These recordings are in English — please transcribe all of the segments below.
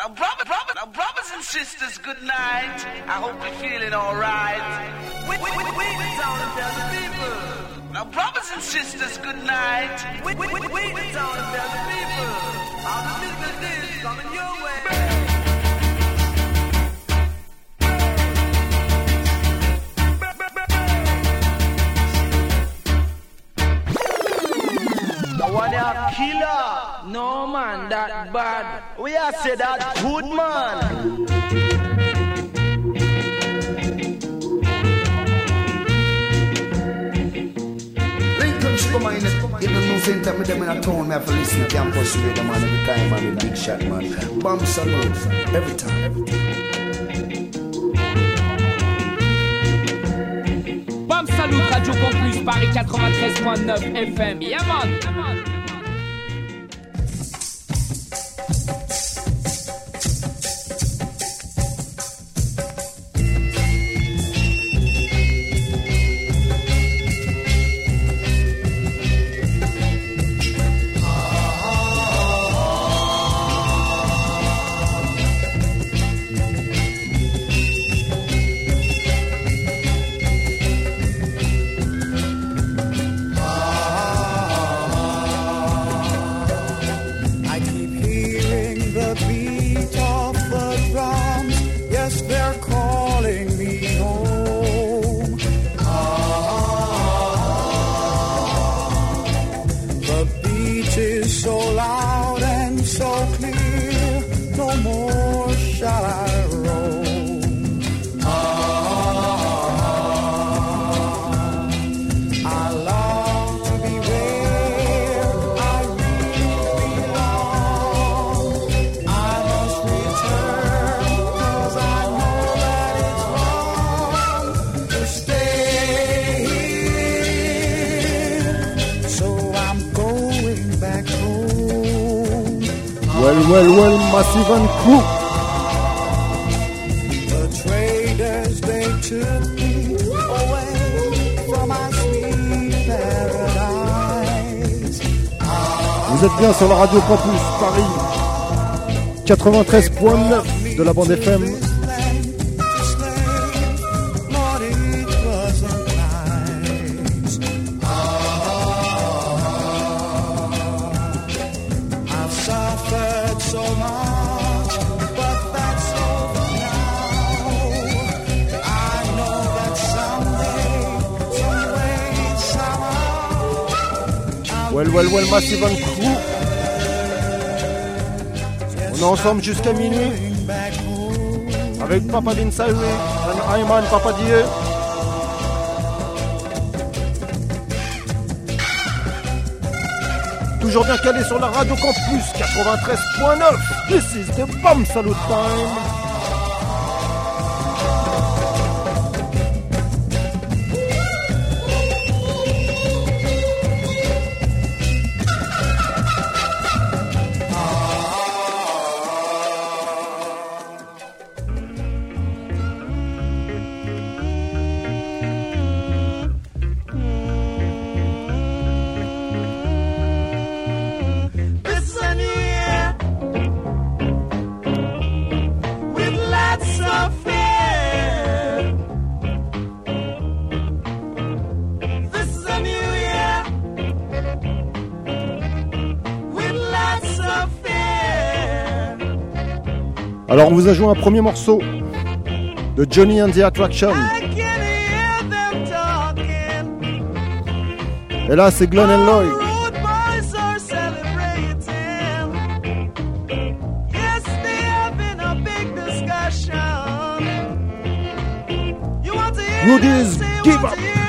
Now, brother, brother, now, brothers and sisters, good night. I hope you're feeling alright. We, we, we, we and tell the people. Now, brothers and sisters, good night. We, we, we, we tell the people. All the business is coming your way. one a killer. No man, that bad. We are say that good man. come on, in the new center, me them in a town, me have to listen to campus radio, man, every time, man, the big shot, man. Bam Salute, every time, every time. Bam Salute Radio Campus Paris 93.9 FM. Yeah man. well, radio Campus Paris 93.9 de la bande FM. Well, well, well. On ensemble jusqu'à minuit. Avec Papa Dinsaiwe, and Ayman Papa Die. Toujours bien calé sur la radio campus 93.9. This is the bomb salute time. On vous a joué un premier morceau de Johnny and the Attraction. Et là c'est Glenn and Lloyd. Rudy's Give Up.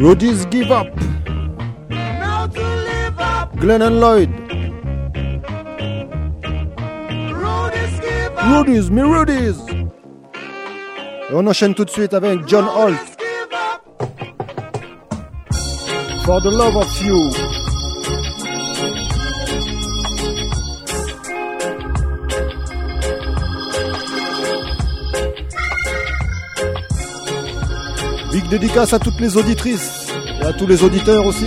Rudy's Give Up. Now to live up. Glenn and Lloyd. Rudy's Give Up. Rudy's, me Rudy's. Et on enchaîne tout de suite avec John Holt. For the love of you. dédicace à toutes les auditrices et à tous les auditeurs aussi.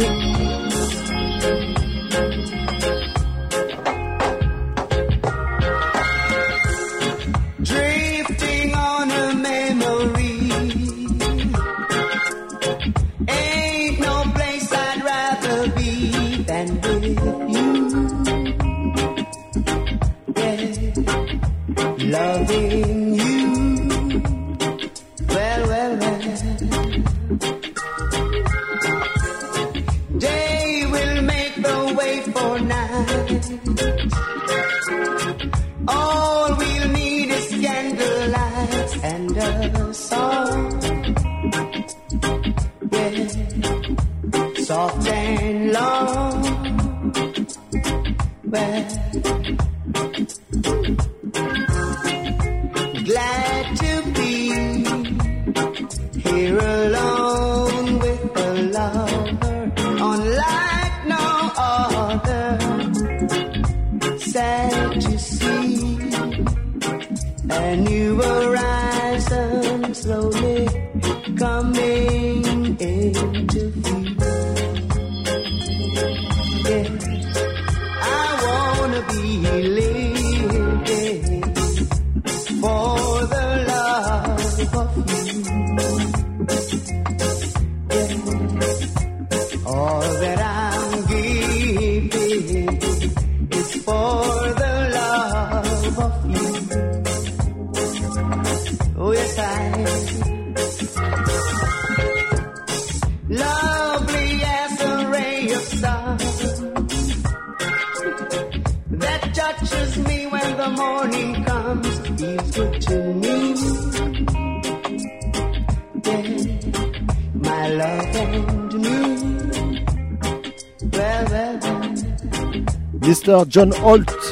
Mr. John Holt.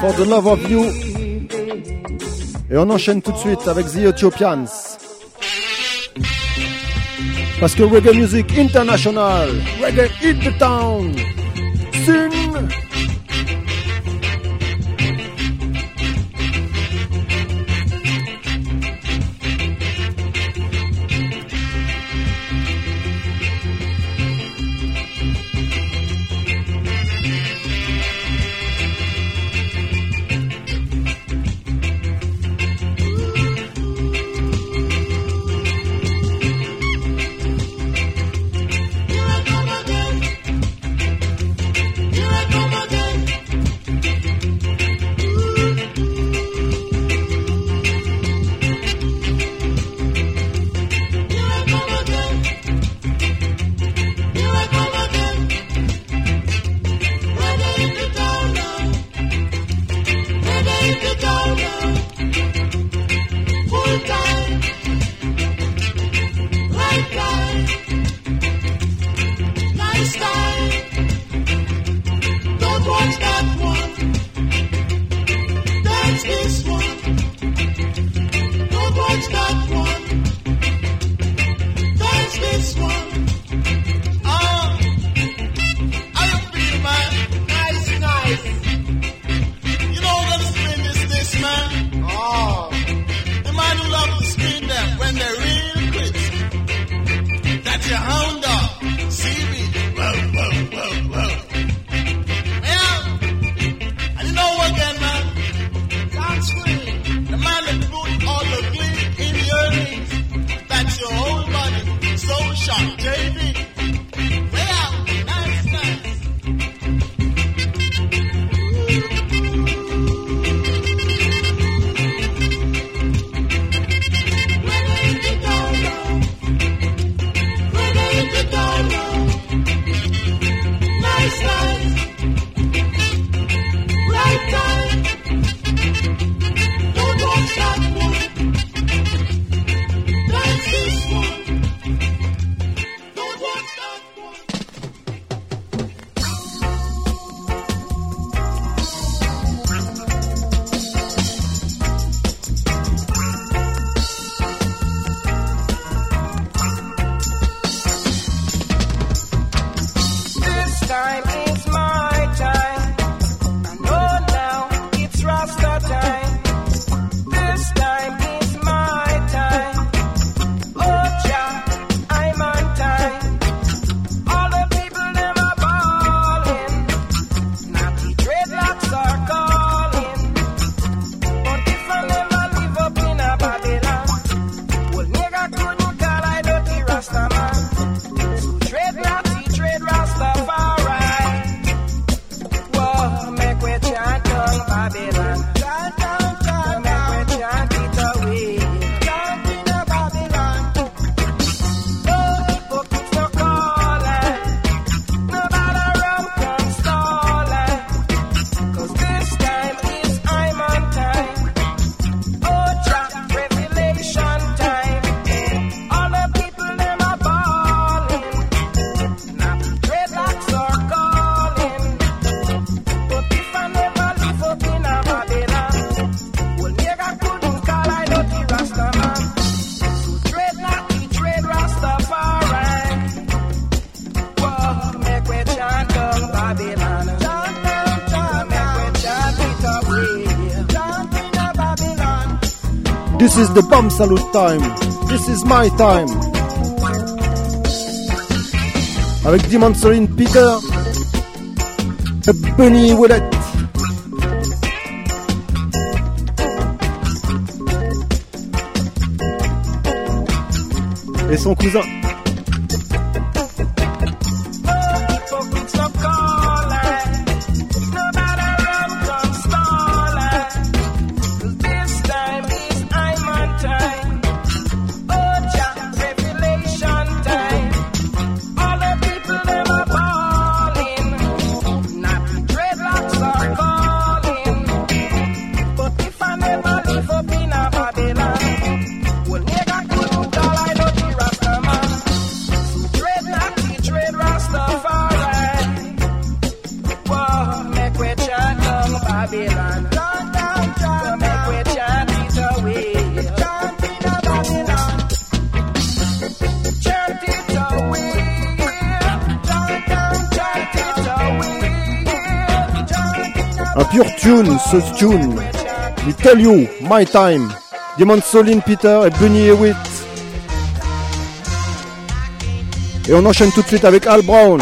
For the Love of You. Et on enchaîne tout de suite avec The Ethiopians. Parce que Reggae Music International, Reggae Hit the Town, Sing is the bomb salute time. This is my time. Avec Dimansoline Peter et Bunny Willett. Et son cousin. ce tune. We tell you, my time. Demon Solin, Peter et Bunny Hewitt. Et on enchaîne tout de suite avec Al Brown.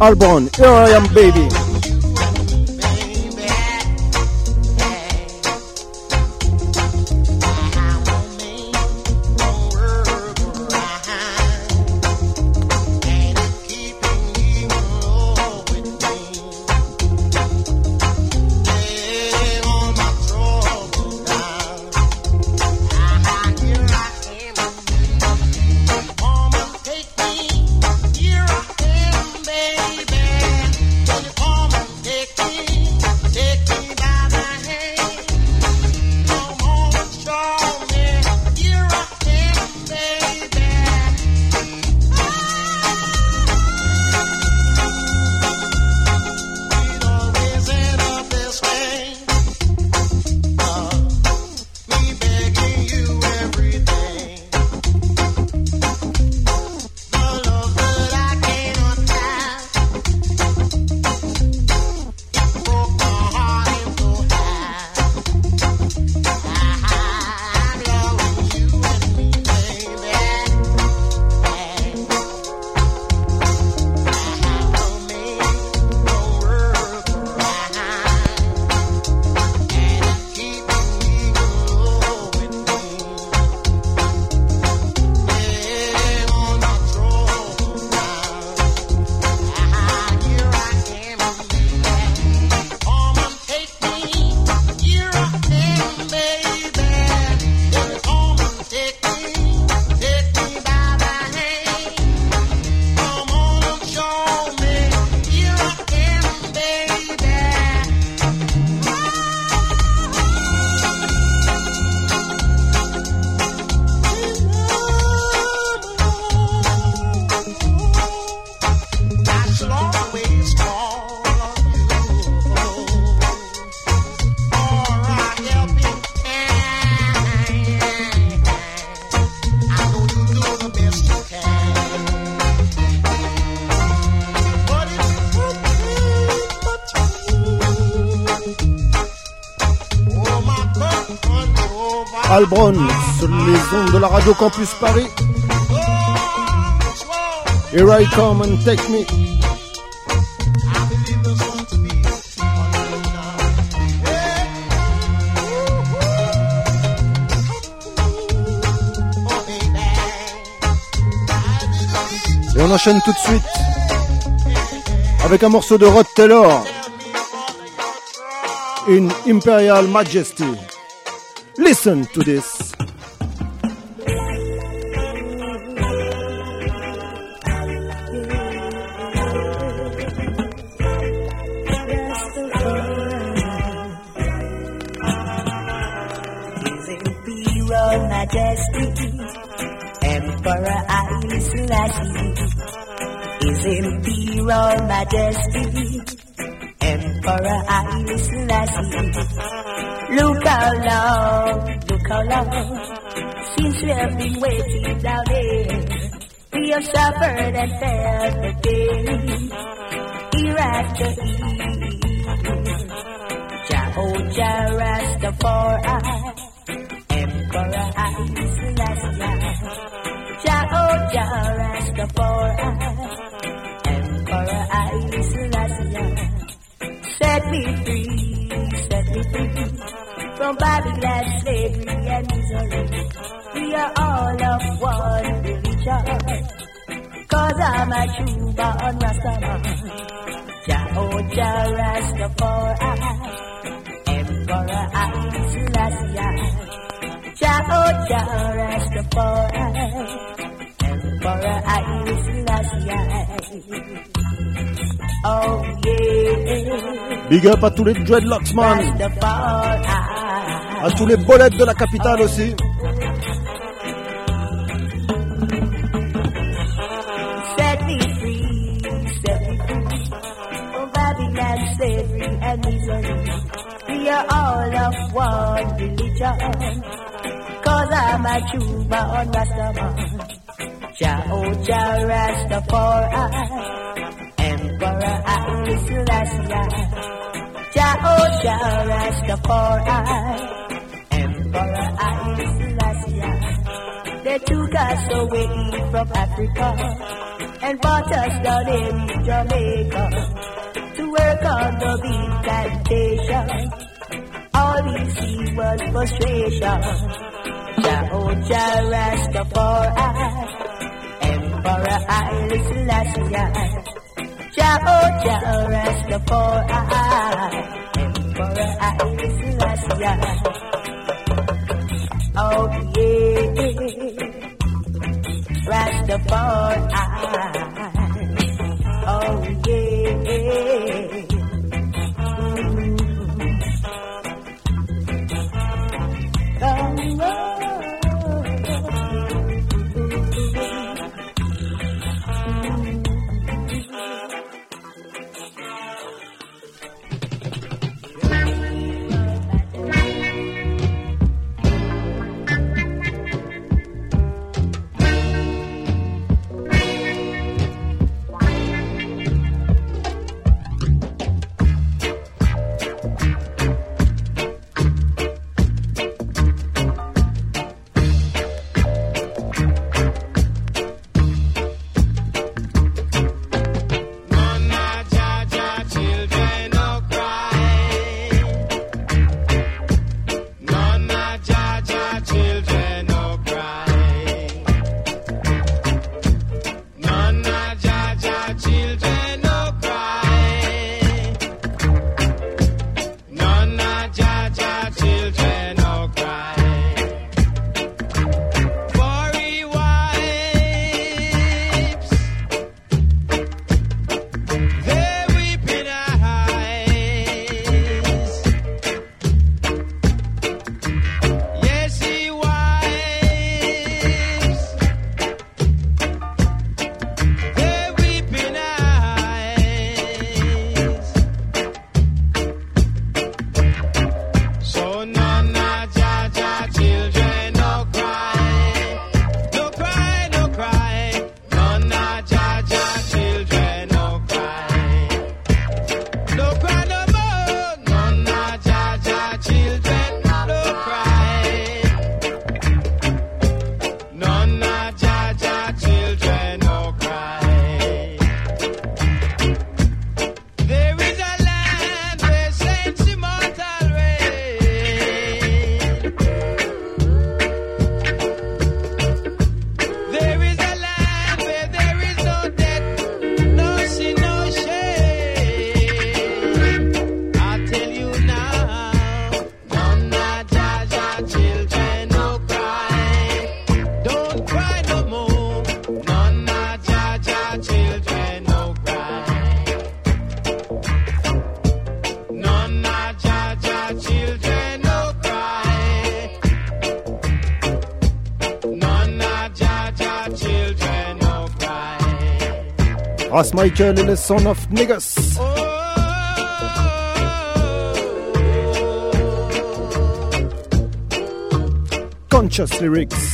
Al Brown, here I am baby. Radio Campus Paris. Here I come and take me. Et on enchaîne tout de suite avec un morceau de Rod Taylor. In Imperial Majesty. Listen to this. Suffered Jehovah Rastafari, Emperor Haile Selassie. Jehovah Rastafari, Emperor Selassie. Oh yeah. Big up à tous les dreadlocks man, à tous les bolettes de la capitale aussi. One religion. Cause I'm a true born Rastaman. Jehovah Rastafari, Emperor Haile Selassie. Jehovah Rastafari, Emperor Haile Selassie. They took us away from Africa and brought us down in Jamaica to work on the big plantation. All we see was frustration. Jehovah Rastafari, Emperor Haile Selassie. Jehovah Rastafari, Emperor Haile Selassie. Oh yeah, Rastafari. Oh yeah. Mm. down. Asma hikayenin son of niggas. Conscious lyrics.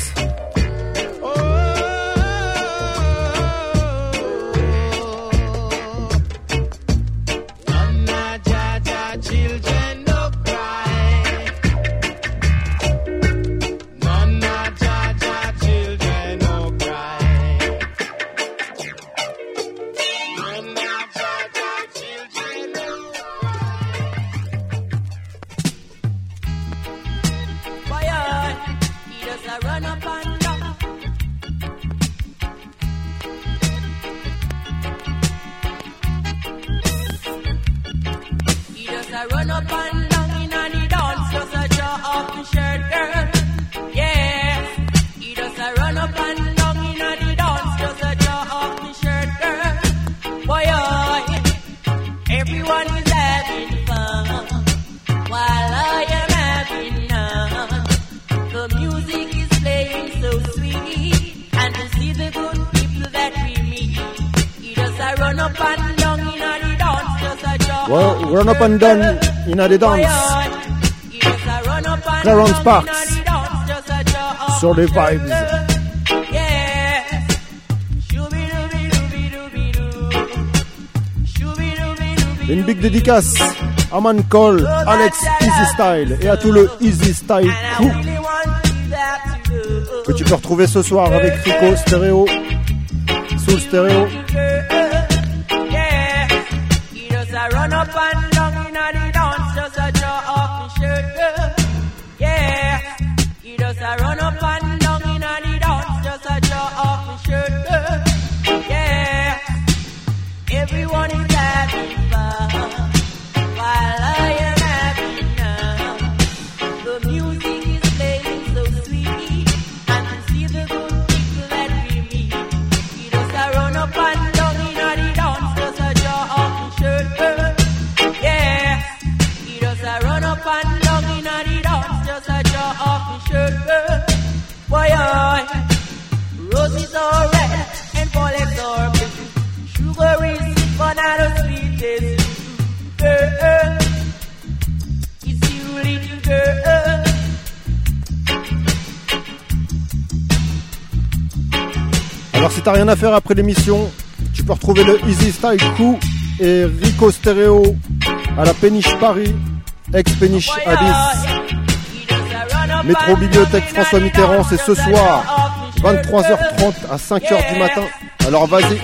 Run Up and Down in the Dance. Clarence Parks sur les vibes. Une big dédicace à Man Alex Easy Style et à tout le Easy Style crew que tu peux retrouver ce soir avec Fico Stereo, Soul Stereo. faire après l'émission. Tu peux retrouver le Easy Style Coup et Rico Stereo à la Péniche Paris, ex-Péniche Abyss. Métro Bibliothèque François Mitterrand, c'est ce soir, 23h30 à 5h du matin. Alors vas-y.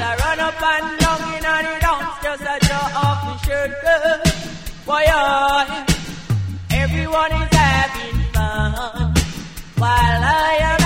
While I am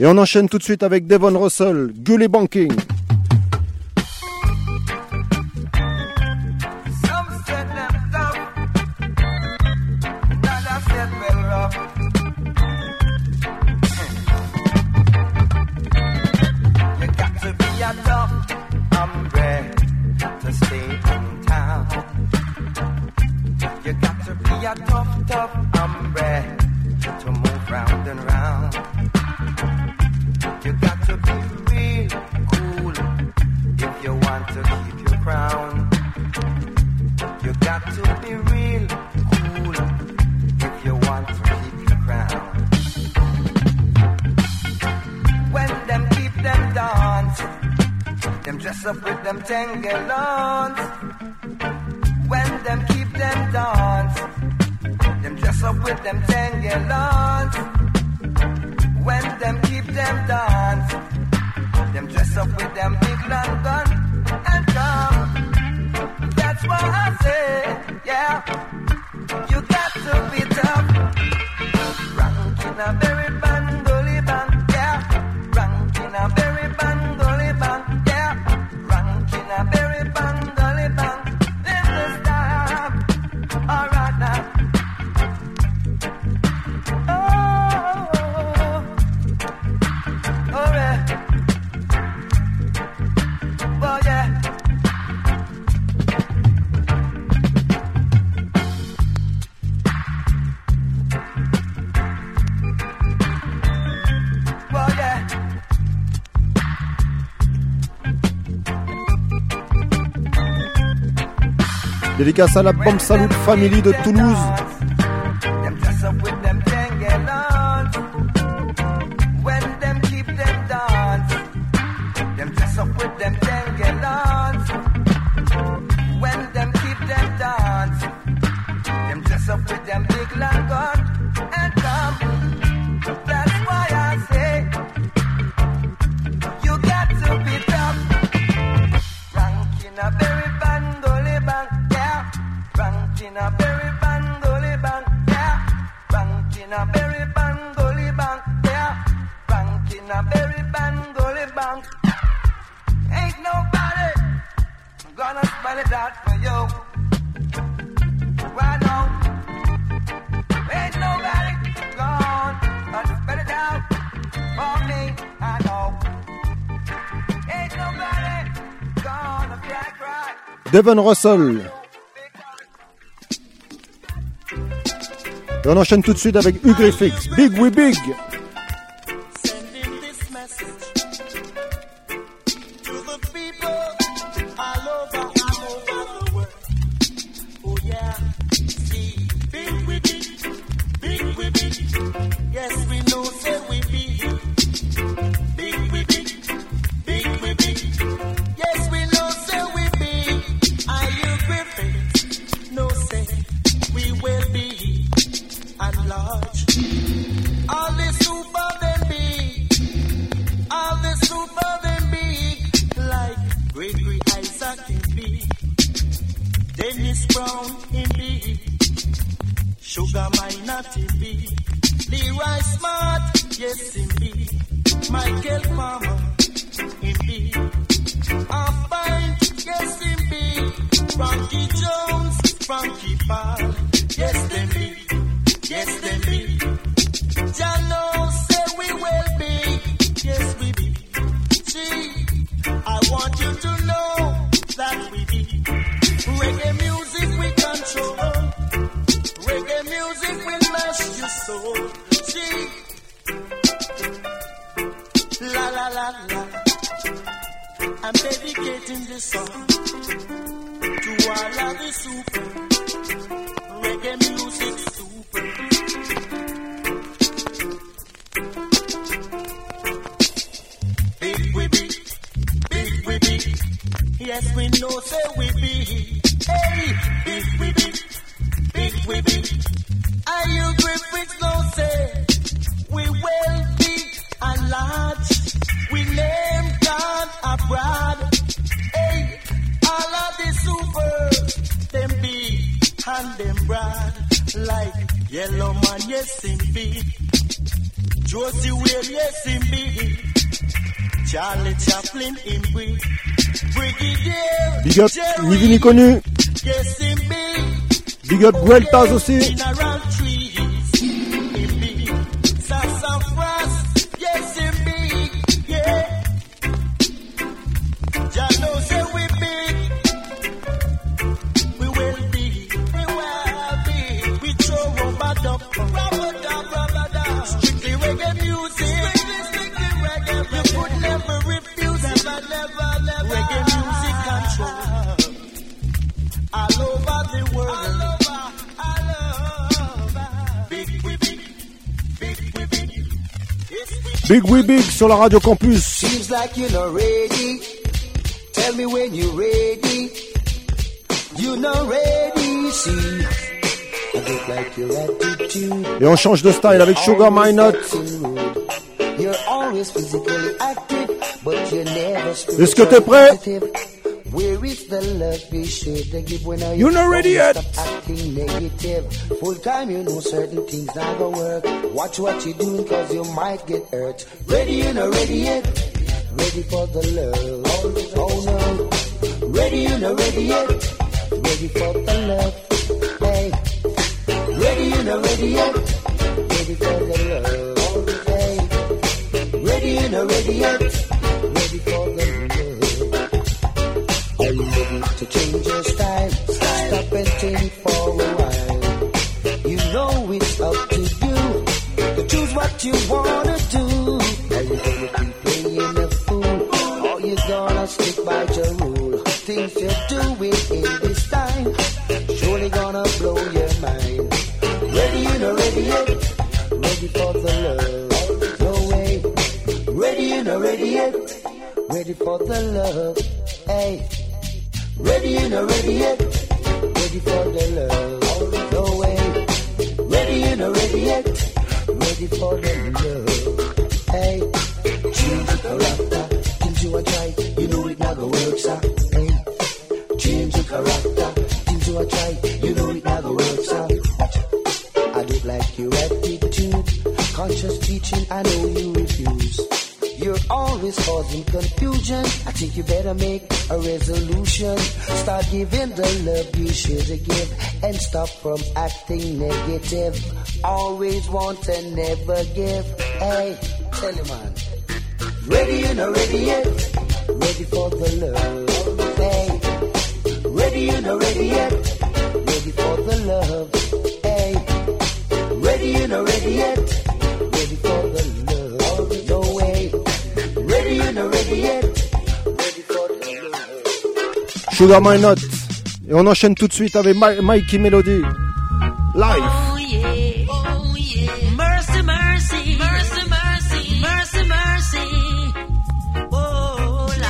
Et on enchaîne tout de suite avec Devon Russell, Gully Banking. jungle Dédicace à la Bombe Salute Family de Toulouse. Devon Russell. Et on enchaîne tout de suite avec U Griffiths. Big We Big. Big up, ni vu ni connu. Big up aussi. Big We Big sur la radio campus. Seems like you're. Tell me when you're ready. You're not ready, see. Et on change de style avec Sugar My Est-ce que t'es prêt? Where is the love you should give when are You're not ready yet? Stop acting negative. Full time, you know certain things not gonna work. Watch what you're doing, cause you might get hurt. Ready, you not ready yet? Ready for the love. Oh no. Ready, you not ready yet? Ready for the love. Hey. Ready, you not ready yet? Ready for the love. Hey. Ready, you not ready yet? Ready for the to change your style? Stop and think for a while. You know it's up to you to choose what you wanna do. Are you gonna keep playing the fool? Or you gonna stick by your rule? Things you're doing in this time surely gonna blow your mind. Ready, you know, ready yet? Ready for the love? No way. Ready, you know, ready yet? Ready for the love? Hey. Ready, know, ready yet? Ready for the love? No way. Ready, know, ready yet? Ready for the love? Hey. Change your character. Things you a try. You know it never works, ah. Hey. Change your character. Things you a try. You know it never works, ah. I don't like your attitude. Conscious teaching, I know you refuse. You're always causing confusion. I think you better make a resolution. Start giving the love you should give and stop from acting negative. Always want and never give. Hey, tell you man. Ready, know, ready yet? Ready for the love. Hey, ready, know, ready yet? Ready for the love. Hey, ready, know, ready yet? Ready for the love. No way. Ready, know, ready yet? Sugar My Nut. Et on enchaîne tout de suite avec Mi- Mikey Melody. Live. Oh yeah, oh yeah. Mercy, mercy, mercy, mercy, mercy, mercy. Oh, life,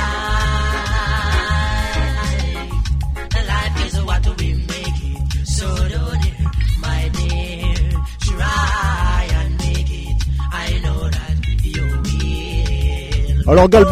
life is what we make it. So don't it, my dear, try and make it. I know that you will. Alors, Gal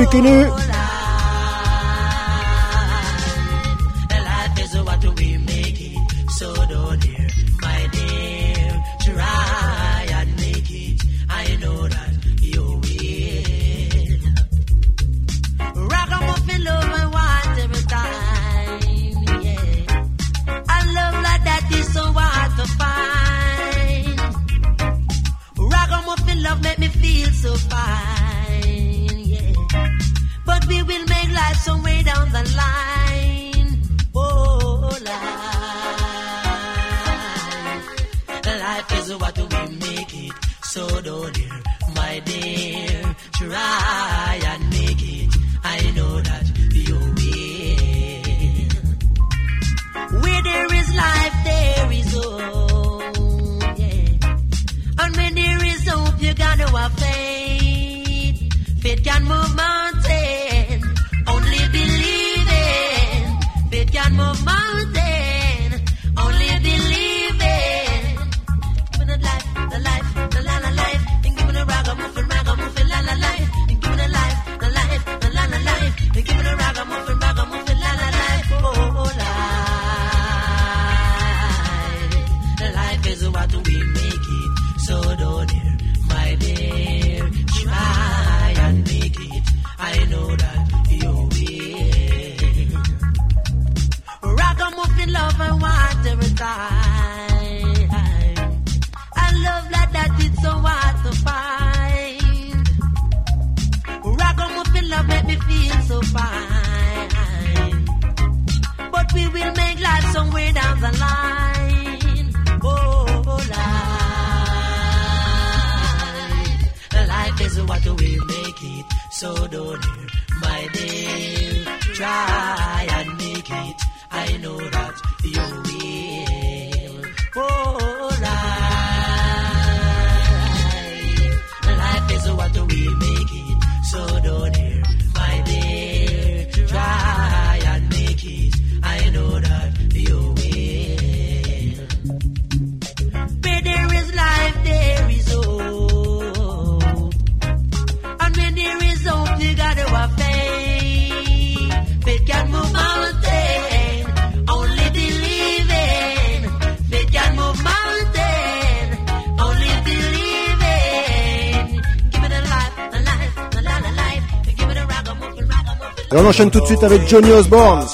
Et on enchaîne tout de suite avec Johnny Osborne.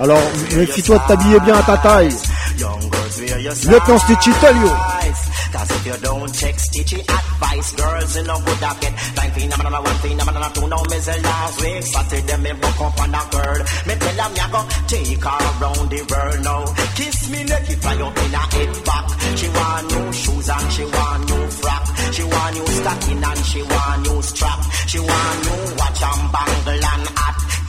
Alors, méfie-toi de t'habiller bien à ta taille. Lieutenant Stitchy, tell you. Cause if you don't take stitchy advice, girls, you know good I get blind phenomenon, one phenomenon, two. Now, me say last week, Saturday, me book up on a girl. Me tell her, me a go take her around the world now. Kiss me neck if I up in head back. She want new shoes and she want new frock. She want new stocking and she want new strap. She want new watch and bangle and.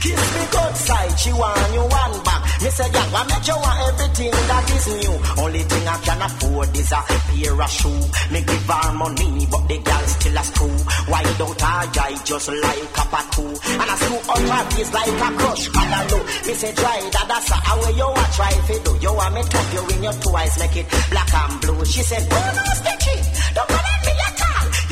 Kiss me good side, she want you one back. Me say, yeah, I make you want everything that is new. Only thing I can afford is a pair of shoe. Me give her money, but the girl still a screw. Why don't I eye just like a tattoo? And I screw out her face like a crush. And I know, me say, try that, that's how you want try if it do. You want me tough, you in your two eyes, make it black and blue. She said, oh no, sticky, don't at me.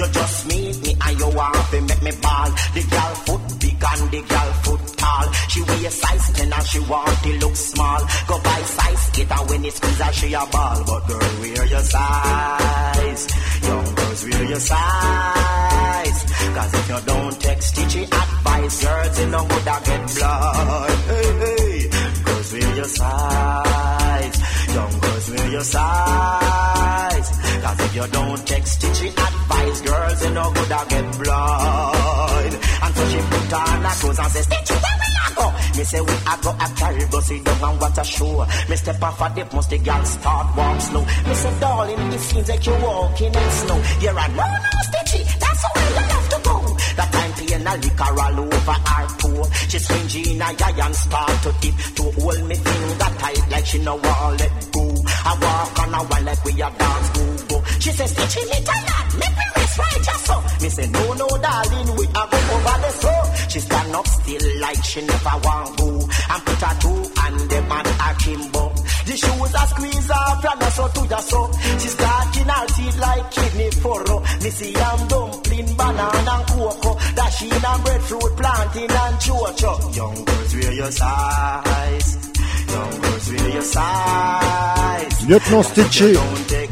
You just meet me and you want to make me ball. The girl foot big and the girl foot tall. She wear size 10 and she want to look small. Go buy size 8 and when it squeeze her, she a ball. But girl, wear your size. Young girls, wear your size. Cause if you don't take Stitchie advice, girls, you know would I get blood. Hey, hey. Girls, wear your size. Young girls, wear your size. Cause if you don't take Stitchie advice, girls, you know good I get blind. And so she put on her clothes and say, Stitchie, where we a go? Me say we a go a carry, go sit down and what a show. Me step off a dip, must the girl start walk slow. Me say, darling, it seems like you're walking in snow. You're a no, no, Stitchie, that's the way you have to go. That time paying a liquor all over her toe. She swing in a eye and start to dip to hold me finger tight like she no want let go. I walk on a wall like we a dance go. She says, Stitchie, little lad, make me rest right just so. Me say, no, no, darling, we a go over the floor. She stand up still like she never want go. And put her two and them and akimbo. The shoes a squeeze off her so to your so. She starting her teeth like kidney furrow. Me see I'm dumpling, banana and cocoa. Dashing and breadfruit, planting and chocho. Young girls, wear your size. Young girls, wear your size. Lieutenant Stitchie. Don't take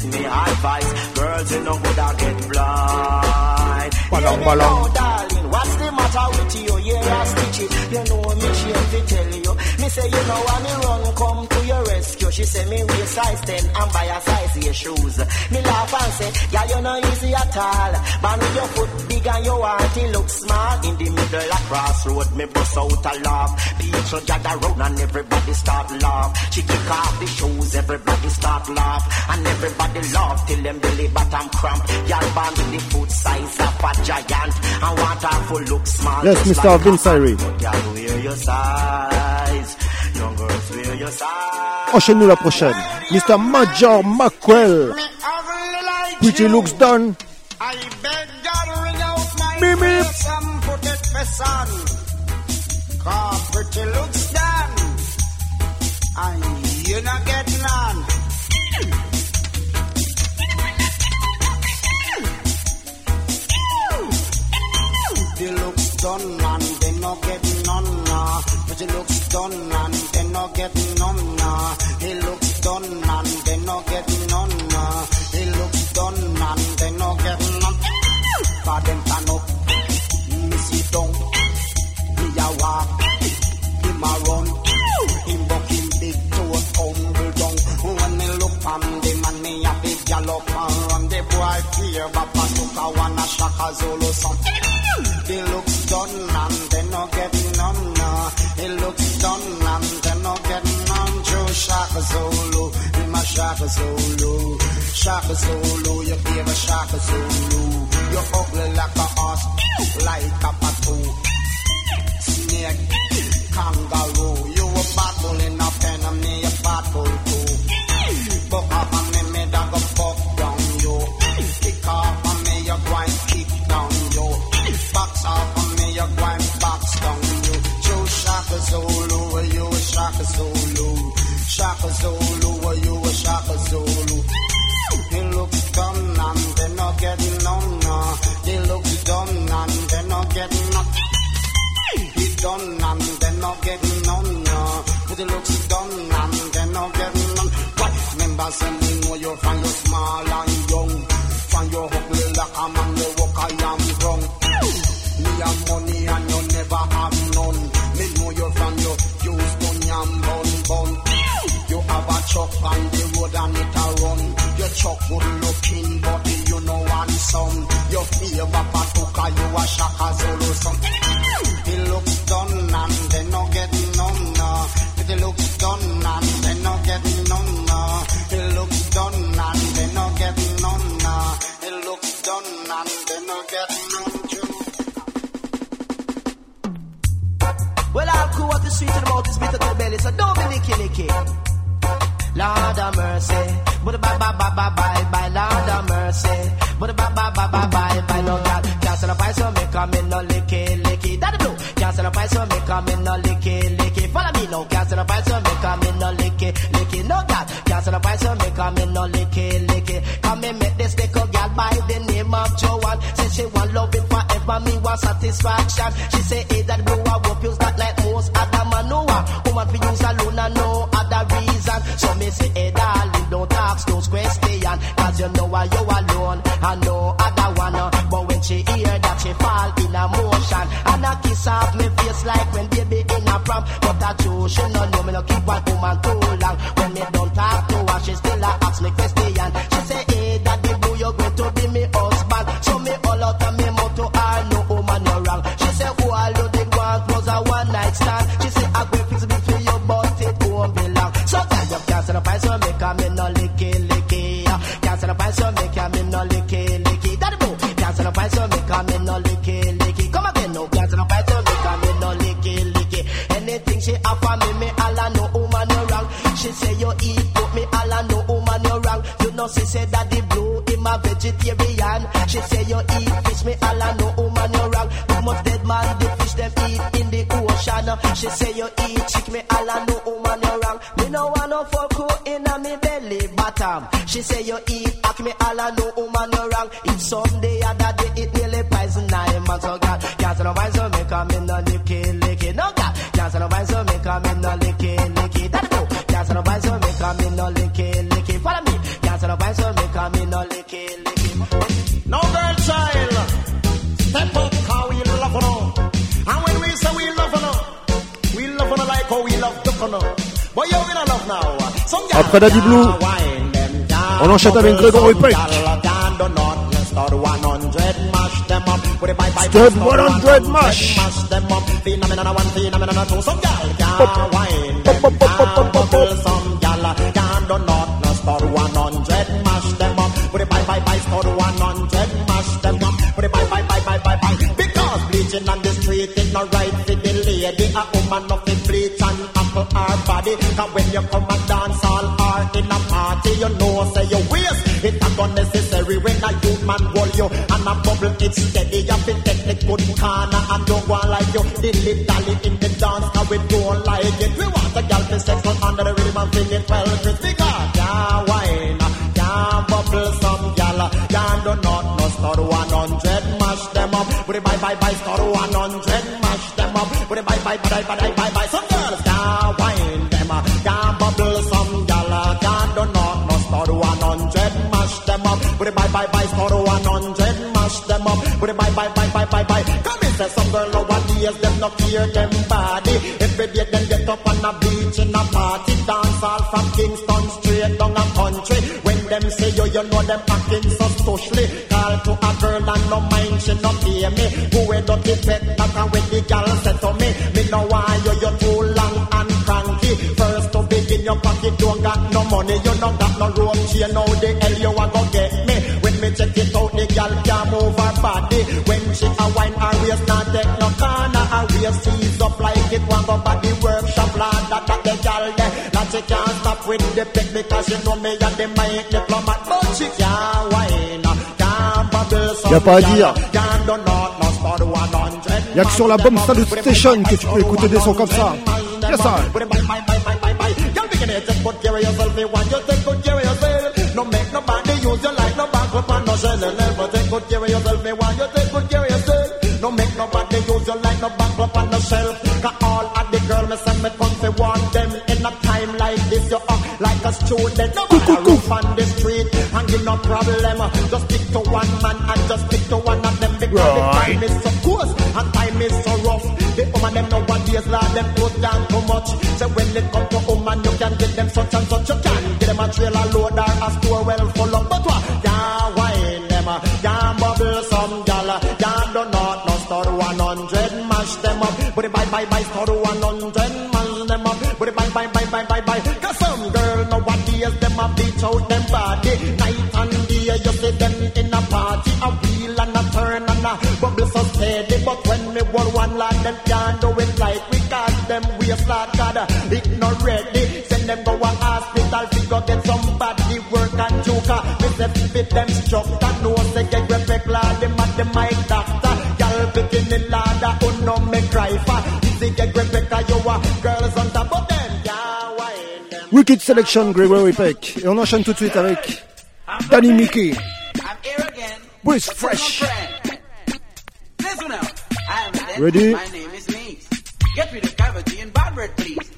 say, you know, when me run, come to your rescue. She say, me wear size 10 and buy a size your shoes. Me laugh and say, yeah, you know easy at all. But with your foot big and your heart, it look small. In the middle of crossroad, me bust out a laugh. People gather round and everybody start laugh. She kick off the shoes, everybody start laugh. And everybody laugh till them belly bottom cramp. Y'all born with the foot size of a giant. And want her full look small. Yes, Mr. like Vince Irie. Y'all wear your size. Enchaîne-nous la prochaine. Mr. Major Mackerel. Pretty looks done. Beep, beep. Cause pretty looks done. And you not get none. Looks they no get Zulu song. He looks done and they no get none. nah. He looks done and they no get none. Joe Shaka Zulu, him a Shaka Zulu. Shaka Zulu, you give a Shaka Zulu. You ugly like a horse, like a patu. Snake, kangaroo. Licky, come and make this little girl by the name of Joanne, say she want love it forever, me want satisfaction, she say hey that blue, I hope you start like most Adam and Noah, woman for use alone and no other reason, so me say hey darling, don't ask those questions, cause you know why you alone, and no other one, but when she hear that she fall in a motion, and a kiss off me face like when baby in a prom, but I true, she no know me no keep one woman too long, when me don't talk to her, she still a ask me question, she say you eat fish, me all I know woman you wrong, too much dead man, the fish them eat in the ocean, she say you eat chick, me all I know woman you wrong, me no want no fuck who in a me belly bottom, she say you eat ack me all I know woman you wrong, if someday other day it nearly poison nine months, so God, the wine Après Daddy Blue, on enchaîne avec Gregory Peck. Stud 100 mash. Because bleaching on the street is not right for the lady. A woman nothing bleach and apple her body. Cause when you come and a party, you know say you waste. It not unnecessary when a youth man hold you and a bubble it steady. You fit the good corner and don't go like you. Dilly dally in the dance cause we don't like it. We want a girl to sex under the rhythm and feel it well. Crispy God, yeah, wine, yeah, bubble some gal, yeah, do not no star 100 mash them up. Put it bye bye bye star 100 mash them up. Put it bye bye bye bye bye bye bye. Up. Put it bye bye bye star 100 mash them up. Put it bye bye bye bye bye bye. Come in, say some girl nowadays them no care them body. Every day them get up on a beach in a party dance all from Kingston straight down a country. When them say yo, you know them acting so socially. Call to a girl and no mind she no pay me. Who we don't that and when the girl said to me, me know why you you too long and cranky. First to begin your pocket don't got no money, you don't got no rope chain. Now the Check it out, the girl can't move her body. When she a wine her waist not take no corner, her waist seize up like it want go body workshop. Lord, that that the girl there, that she can't stop with the pick because she know me and the mic diplomat, but she can't wine, can't bubble some Y a pas à dire. Can't do not, no star 100. Y'a que sur Station que tu peux écouter des sons comme ça. Yes, sir. Shell. Cause all of the girl me send me come to want them in a time like this. You act like a student. No matter roof on the street and give no problem. Just stick to one man and just stick to one of them because the time is so close and time is so rough. The woman them nowadays lad them put down too much. So when it come to woman you can get them such and such. You can get them a trailer load or a store well full of but what? Yeah, wine them, yeah, them. Put it bye bye bye store 100 mash them up. Put it bye bye bye bye bye bye. Cause some girl nowadays them a beat out them body. Night and day you see them in a party, a wheel and a turn and a bubble so steady. But when me want one lad, them can't do it like we got them waist like God. It not ready. Send them go a hospital, fi go get somebody work and juke. Me say fit them struck and no get respect lad. Them at the mic doctor, Wicked Selection, Gregory Peck. Et on enchaîne tout de suite avec Danny Mickey. I'm here again. With Fresh. my friend. Listen now. I am the Ready? My name is Neat. Get rid of cavity and bad bread, please.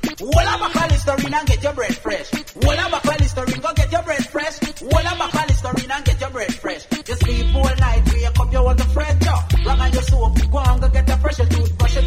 Up a cholesterol and get your bread fresh. Wall up a cholesterol, go get your bread fresh. Wall up a cholesterol and get your bread fresh. You sleep all night, wake up, you want to fresh up. Rub on your soap, go on, go get a fresher toothbrush,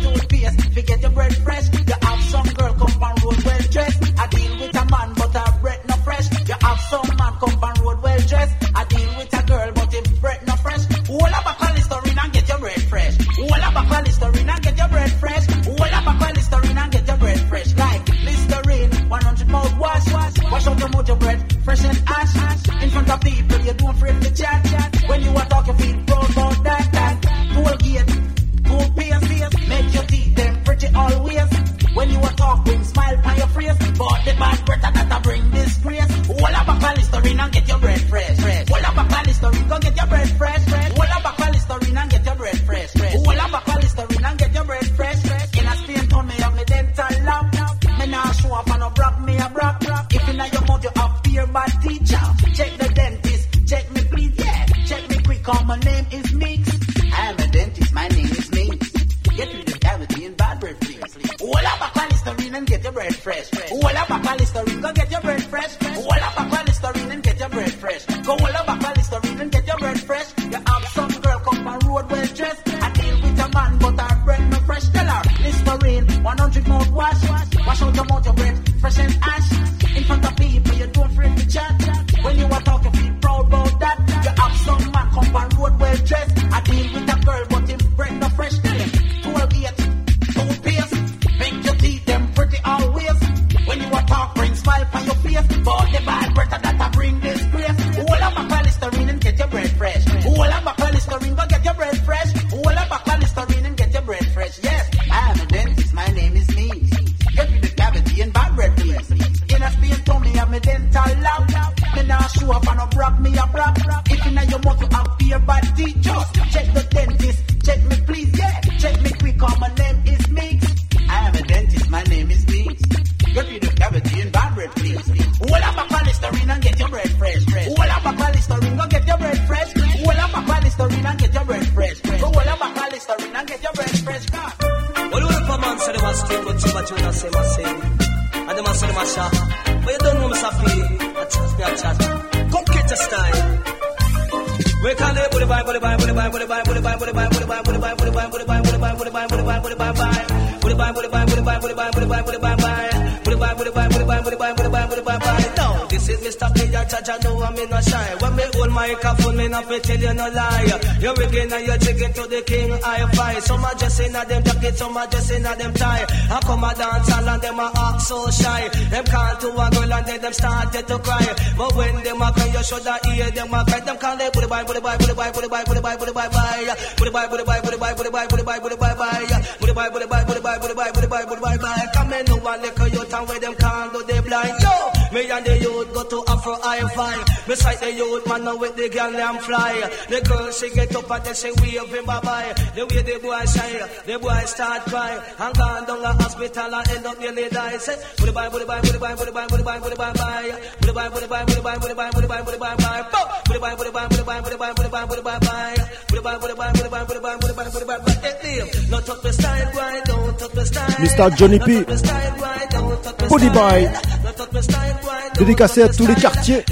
Some are just in a them jacket, some are just in a them tie. I come a dance all and them a act so shy. Them call to a girl and then them started to cry. But when them a cry, you shoulda hear them a cry. Them call it booty bye, booty bye, booty bye, booty bye, booty bye, booty bye, bye. Booty bye, booty bye, booty bye, booty bye, booty bye, booty bye, bye. Booty bye, booty bye, booty bye, booty bye, booty bye, booty bye, bye. Come in, no one liquor you town where them can't do they blind. Yo, me and the youth go to Afro I five. Beside the youth man now with the girl them fly. The girl she get up and then she wave him bye bye. The way the boy shy, the boy start cry. And gone down the hospital and end up nearly die. Say, booty bye, booty bye, booty bye, booty bye, booty bye, booty bye, bye. Booty bye, booty bye, booty bye, booty bye, booty bye, booty bye, bye. Booty bye, booty bye, booty bye, booty bye, booty bye, booty bye, bye. Booty bye, booty bye, booty bye, booty bye, booty bye, booty bye, bye. Hey, Liam, no touch the style, why don't touch the style? Mr. Johnny P. No touch the style, why don't touch the Booty style? Boy. No touch the style, Dédicacé à tous les quartiers.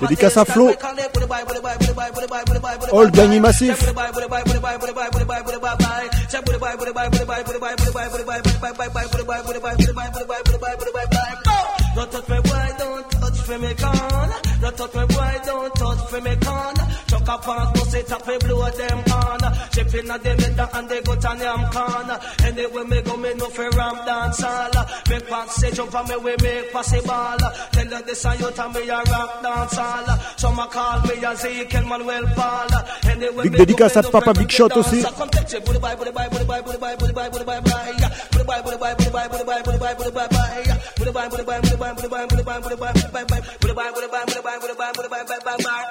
Dédicace à Flo. All Gagné Massif. Don't touch me, why don't touch me, me. Don't touch me, boy, don't touch me, me con. Chuck up and go sit up and blow them on. Chipping at them the and they go to them con. Anyway, me go, me no for ramp dance all. Make say jump and me we make possible. Tell her this and you tell me a dance all. Some a call me Ezekiel Manuel Paul. Anyway, Big dédicace me à no Papa for Big Shot aussi.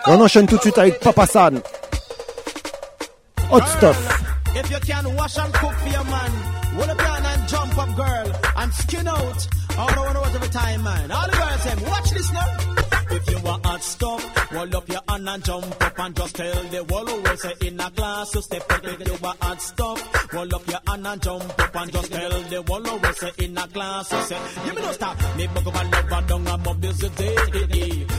On enchaîne tout de suite avec Papa San. Hot stuff. If you can wash and cook for your man, roll up your hand and jump up, girl, and skin out. Oh, I don't to what every time, man. All the girls say, watch this now. You want hot stuff, roll up your hand and jump up and just tell the wall who say in a class to step up. If you want hot stuff, roll up your hand and jump up and just tell the wall who say in a class to say, you me no stop. Me buck up and love her down and mob this day.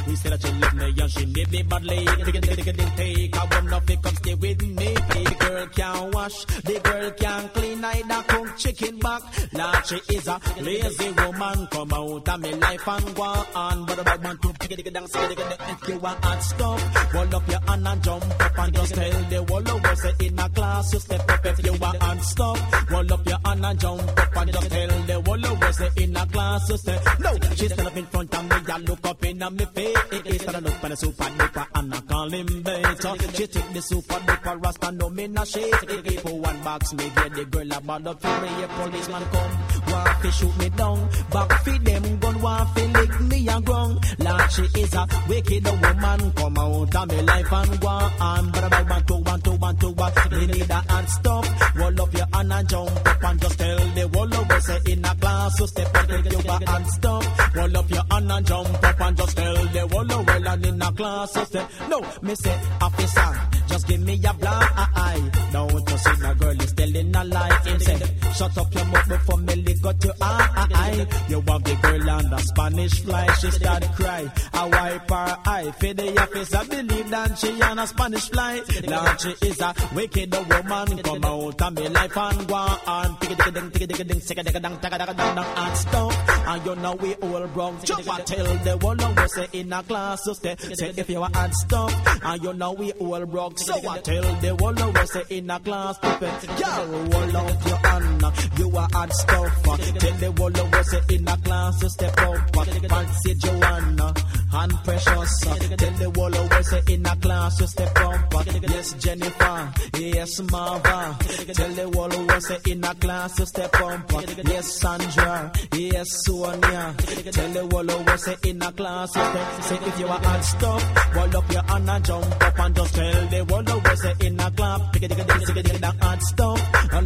We say that she love me and she need me badly. Take it, take it, take one of it, come stay with me. The girl can wash, the girl can clean, either cook chicken back. Lord, she is a lazy woman. Come out of me life and go on. But about man to take it down, it, it, if you want hot stuff, roll up your hand and jump up and just tell the of say in a class you step up if you want hot stuff. Roll up your hand and jump up and just tell the of say in a class you step. No, she stand up in front of me, I look up in my face. Instead of look at the super duper and I call him better. She take the super duper rasta, no me not shake. If for one box, me get the girl about the for me, a policeman come. Want to shoot me down, back feed them gun, want to lick me and ground. Lord, she is a wicked woman, come out of me life and go. But I want to, want to, want to, want to, need a hand stop. Roll up your hand and jump up and just tell the of us say in a class, so step up if you got hand stop. Roll up your hand and jump up and just tell the of well and in a class, so step. No, me say, officer, just give me a blind eye. Don't you see the girl is telling a lie. Him say, shut up your mouth before me lick out your eye. You have the girl on the Spanish fly, she start cry. I wipe her eye, for the office, I believe that she on a Spanish fly. Lord, she is a wicked woman, come out of me life and go on. Tick tick ding, tick tick ding, tick tick ding, tick tick ding, ding, and stuff. And you know we all broke. Jump and tell the of us say in a class, so stay. Say if you are hard stuff, and you know we all broke. So I tell the of us say in a class, stop it. Girl, roll out your hand, you are hard stuff. Tell the of us say in a class, so step up. Fancy Joanna and Precious. Tell the of us say in a class, so step up. Yes, Jennifer, yes, Marva. Tell the of us say in a class, so step up. Yes, Sandra, yes, Tell the of us say in a class. Say if you are hard stuff, roll up your hand and jump up and just tell the whole of say in a clap. It, it, it, it, hard stuff.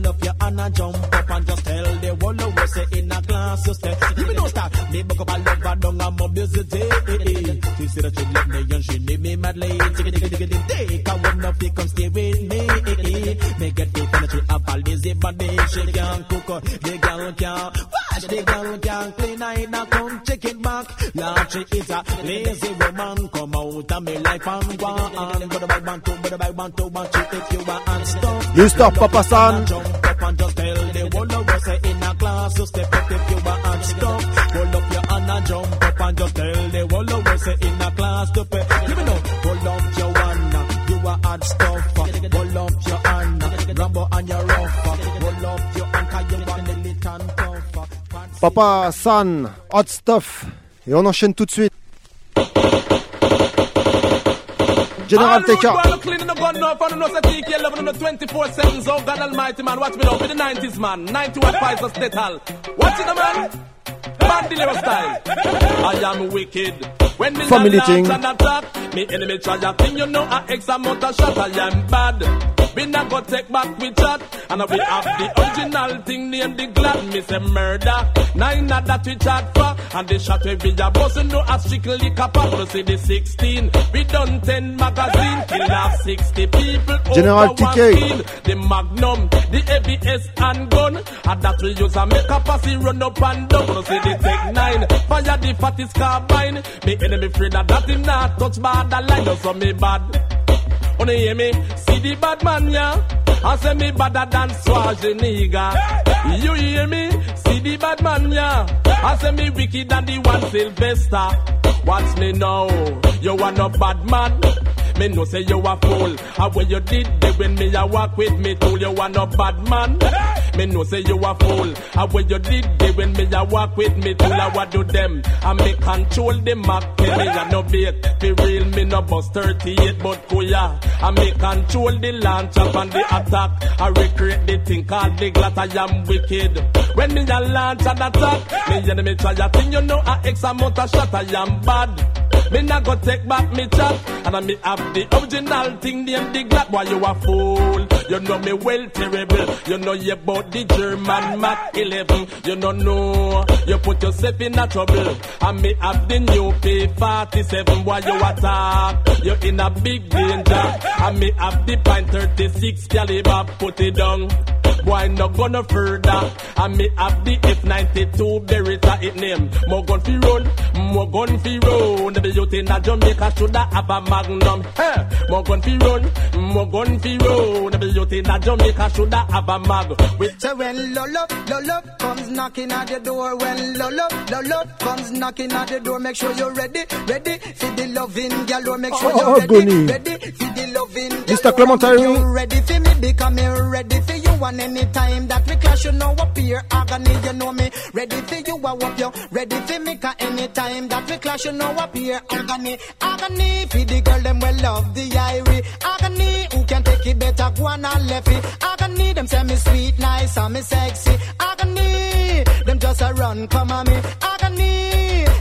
Up your hand and jump up and just tell the of us say in a class. you stay. Give me don't stop. Me book up a lover down on mobility. She said that she love me and she need me madly. Take a one of you come stay with me. Me get the furniture up a lazy body. She can't cook, the girl can wash, the girl can clean. I now come check it back. Lord, she is a lazy woman. Come out of me life and go on. But the bag man too, but the bag man too, but you if you want stuff. You stop, Papa San. Jump up and just tell the whole of us in a class you step up if you want and stuff. Hold up your hand and jump up and just tell the whole of us in a class to pay. Give me now, hold up your hand, you are hard stuff. Papa San, hot stuff. Et on enchaîne tout de suite. General boy, no cleaning the gun now, for no say TK 11 on the 24 7s. Oh God Almighty, man, watch me now for the 90s, man. 91 pies of Stetal. Watch it, man. Bandilero style. I am wicked. When me Family a thing. and attack, me enemy try a thing, you know, a X amount of shot, I am bad. We not go take back we chat, and we have the original thing named the glad, me say murder. Nine of that we chat for, and the shot we be a boss, no a strictly capable, see the 16. We done 10 magazine, kill off 60 people. General TK. The Magnum, the ABS and gun, and that we use a make a posse run up and down. See the Tech 9, fire the fattest carbine. Me enemy afraid of that him not touch borderline, no so me bad. Wanna hear me? See the bad man, yeah? I say me badder than Schwarzenegger. You hear me? See the bad man, yeah? I say me wicked than the one Sylvester. Watch me now, you are no bad man. Me no say you a fool. How when you did it when me a walk with me tool, you are no bad man. Me no say you a fool. How when you did it when me a walk with me tool, I what do them? I me control the Mac, me a no bait. Be real, me no bust 38, but kuya. I me control the launch up and the attack. I recreate the thing called the glat. I am wicked. When me a launch and attack, me enemy try a thing, you know a X amount of shot. I am bad. Me not go take back me chat And I me have the original thing named the glad Why you a fool? You know me well terrible. You know you about the German Mac 11 You know. You put yourself in a trouble. And me have the new P47 Why you attack You in a big danger. And me have the pine 36 caliber. Put it down. Boy, no gonna further. And me have the F92 Beretta. It name. More gun fi run, more gun fi run. The youth in a Jamaica shoulda have a Magnum. Hey, more gun fi run, more gun fi run. The youth in a Jamaica shoulda have a mag. With So when Lolo, Lolo comes knocking at the door, when Lolo, Lolo comes knocking at the door, make sure you're ready, ready for the loving galore. Make sure Oh, you're ready, Goni. ready for the loving Mr. Clementine. You ready for me because me ready for you. And anytime that we clash, you know up here agony. You know me ready for you. I whoop you ready for me. Cause anytime that we clash, you know up here agony, agony for the girl them well love the irie. Agony who can take it better go on and left it. Agony them say me sweet, nice and me sexy. Agony them just a run come on me. Agony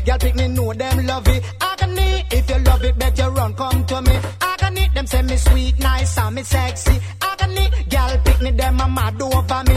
girl pick me know them love it. Agony if you love it, bet you run come to me. Agony them say me sweet, nice and me sexy. Agony girl pick me them a mad over me.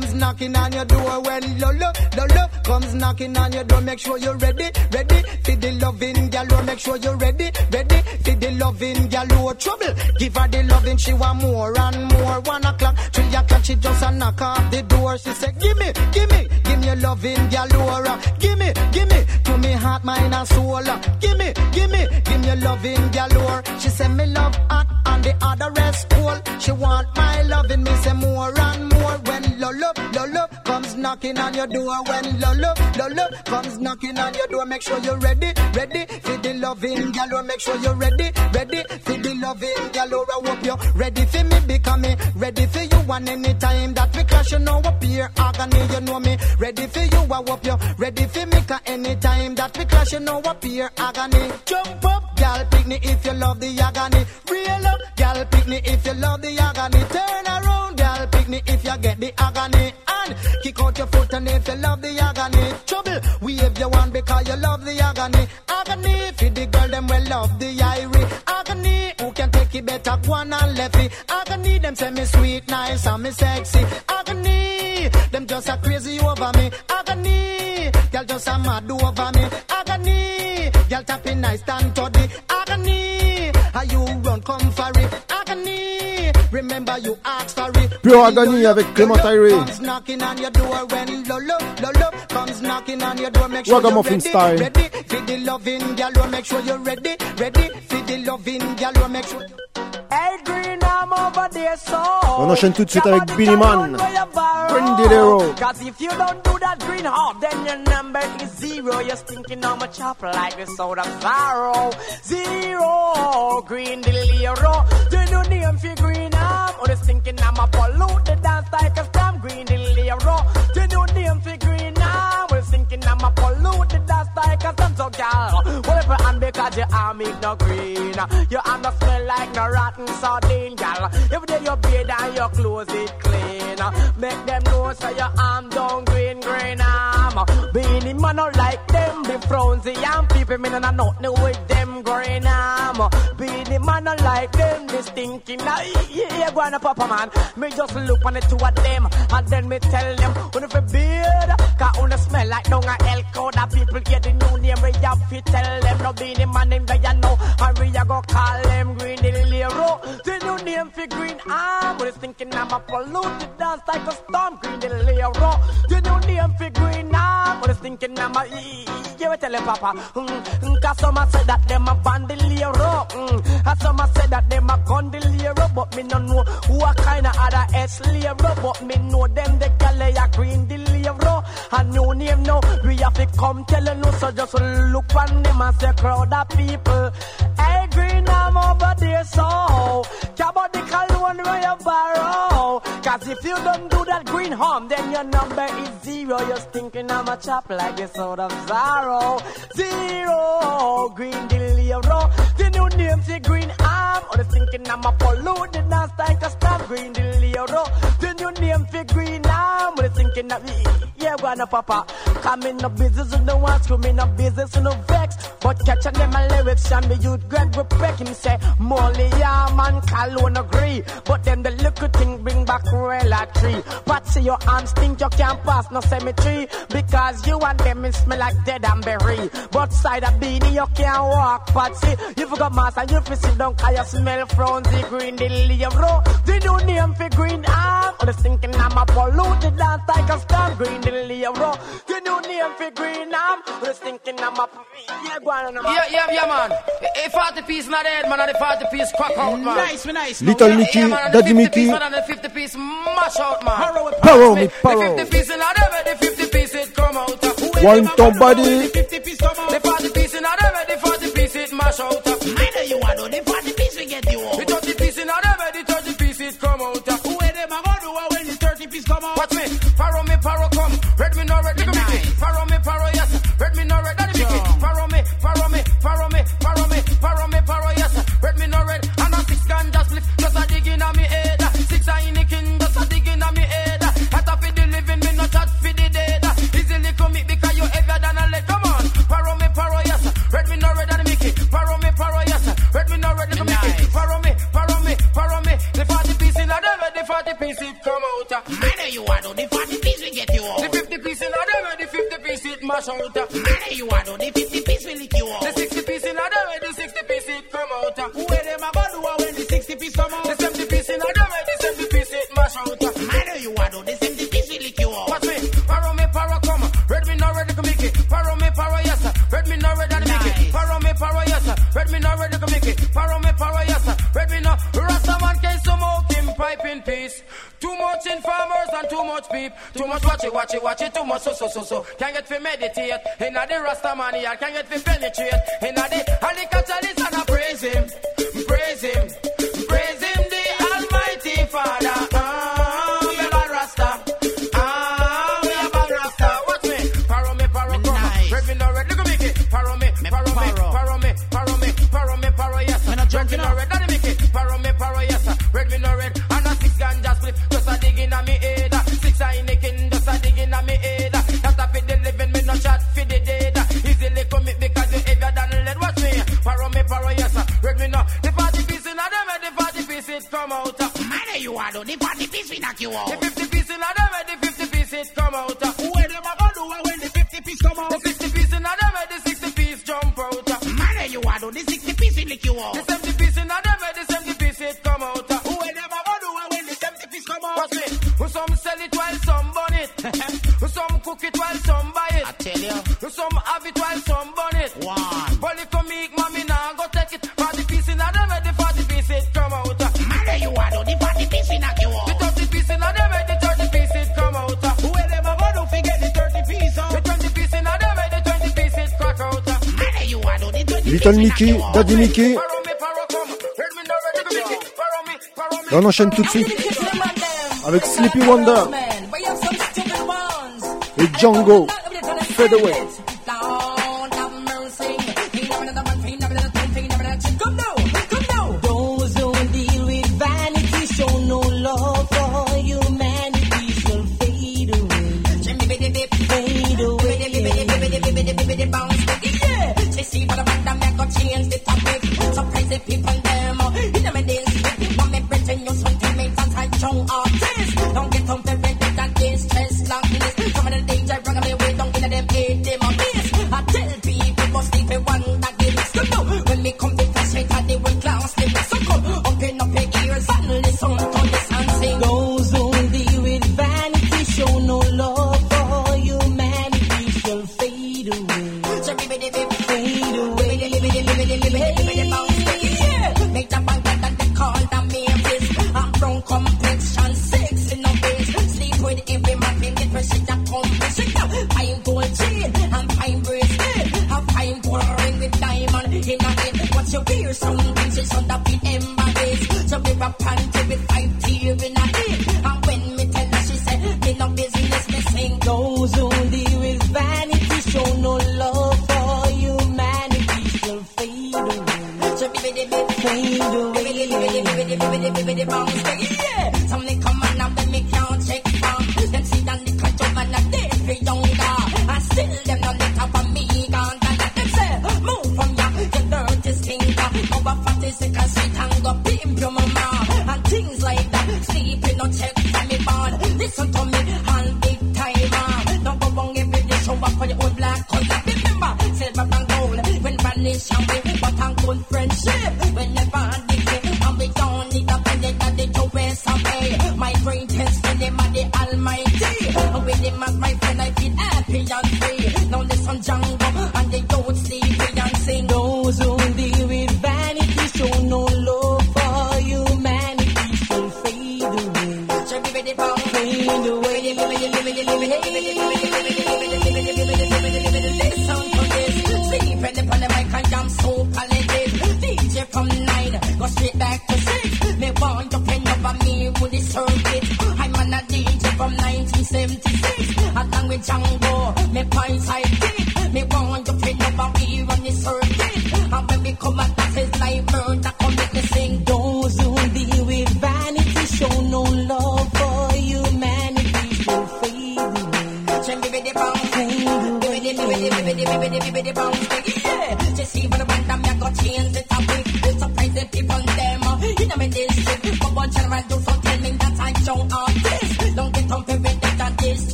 Comes knocking on your door when Lolo Lolo comes knocking on your door. Make sure you're ready ready for the loving galore make sure you're ready ready for the loving galore trouble give her the loving. She want more and more. One o'clock three o'clock she just a knock off the door. She said give me give me your loving galore give me give me to me heart mind and soul. Give me give me give me your loving galore she said me love hot and the other rest cool she want my loving me say more and more. When Lolo Lolo comes knocking on your door. When Lolo Lolo comes knocking on your door make sure you're ready ready for the loving galore make sure you're ready ready for the loving galore I hope you're ready for me become me ready for you. And anytime that we clash you know up here agony you know me. Ready for you I hope you're ready for me cause anytime that we clash you know up here agony. Jump up gal pick me if you love the agony. Real up gal pick me if you love the agony. Turn around gal pick me if you get the agony. And kick out your foot and if you love the agony. Trouble wave your one because you love the agony. Agony for the girl them well love the irie. Agony who can take it better go on and left it agony Agony, them say me sweet, nice, and me sexy. Agony, them just a crazy over me. Agony, girl just a mad over me. Agony, girl tapping nice stand to the agony. How you run come for it? Agony, remember you asked for it. Pure Agony avec Clément Irie. Comes knocking on your door when Lolo, Lolo comes knocking on your door. Make sure you're Ragamuffin ready, style. ready for the loving girl. Make sure you're ready, ready for the loving girl. Make sure. On enchaîne tout de suite avec Beenie Man. Green Dillero. Cause if you don't do that green hop, then your number is zero. You're stinking on my chop like the soda sorrow. Zero, green Dillero. Do you name for green arm? Oh, or the stinking I'm a pollute dance like a storm. Green Dillero. Do you name for green arm? Oh, or the stinking I'm a pollute like a. So, gal, whatever and because your arm is no green. Your arm no smell like no rotten sardine, gal. Every day you bathe and your clothes it clean. Make them know so your arm down green. Beenie man not like them, be frownsy and people me no nothing with them green arm. Beenie man not like them, they stinking. Now, yeah, yeah, go on, papa man. Me just look on the two of them and then me tell them, when if a beard, cause when smell like down a hell cow, that people get the new name, we have to tell them, no Beenie man, them they know, and we a go call them green Dillero. The new name for green arm, it's thinking I'm a polluted dance like a storm, green Dillero. The new name for green arm, but it's thinking I'm a, yeah, we tell him, Papa, mm, mm, cause some a say that them a bandolero, mm, and some a say that them a condolero, but me no know what kind of other S lero, but me know them the galley a green Dillero, a new name now, we have to come telling you, so just look on them and say crowd of people. Hey, green arm over there, so. About the cologne where you borrow. Cause if you don't do that green harm, then your number is zero. You're stinking I'm a chop like the sound of sorrow. Zero, green Dillero. The new name say green arm. Or the thinking I'm a pollute the dance like a star. Green Dillero. The new name for green arm. Or the thinking that yeah, wanna papa. Come in no business with no one screw me no business with no vex. But catch them my lyrics and the youth Greg respect him say Molly yeah man Cologne agree. But them the little thing bring back Rella tree. Patsy your arms think you can't pass no cemetery. Because you and them it smell like dead and berry. But side of Beenie you can't walk Patsy. You forgot mass and you fi sit down cause you smell frownsy green the Leo. The new name for green arm. Or the thinking I'm a polluted dance like a storm green the Leo. The new name for green arm. Or the thinking I'm a yeah go on Yeah, yeah, yeah, man. A 40 piece not dead, man, and the 40 piece crack out, man. Nice, nice. Little yeah, Nicky, yeah, man, Daddy 50 Mickey. piece, man, and the 50 piece mash out, man. Paro me, The paro. 50 piece in a them, the 50 piece it come out. One ton body. The 40 piece in a them, the 40 piece it mash out. I know you want to. The 40 piece we get you. The 30 piece in a them, the 30 piece it come out. Who are them? I go do when the 30 piece come out. Watch me, paro me, paro come. Red me no red, look at me. Paro me, paro you want to. The 40 piece we get you. The 50 piece in a them, the 50 piece it mash out. Know you want to. The 50 piece we lick you. The 60 piece and too much peep. Too much watch it, watch it, watch it. Too much so so so so. Can't get fi meditate. Inna the Rasta man here, can't get fi penetrate. Inna the the catalyst and I praise him, praise him, Daddy Mickey. Et on enchaîne tout de suite avec Sleepy Wonder et Django Fade Away. and when me can't check back, them see them little Giovanna, they be younger. I still them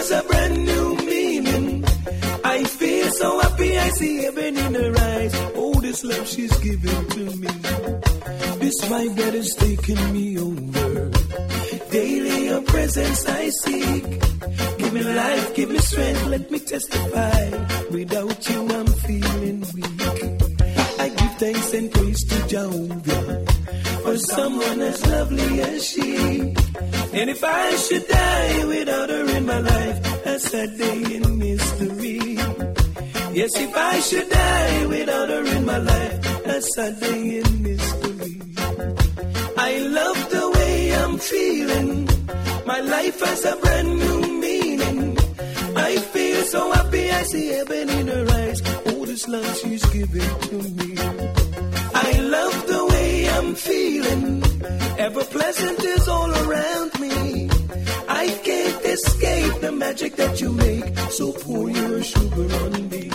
has a brand new meaning. I feel so happy, I see heaven in her eyes. Oh, this love she's giving to me. This vibe that is taking me over. Daily your presence I seek. Give me life, give me strength, let me testify. Without you, I'm feeling weak. I give thanks and praise to Jehovah for someone as lovely as she. And if I should die without her in my life, that's a day in mystery. Yes, if I should die without her in my life, that's a day in mystery. I love the way I'm feeling. My life has a brand new meaning. I feel so happy, I see heaven in her eyes. Oh, this love she's giving to me. I love the way I'm feeling. Ever pleasant is all around me. I can't escape the magic that you make. So pour your sugar on me.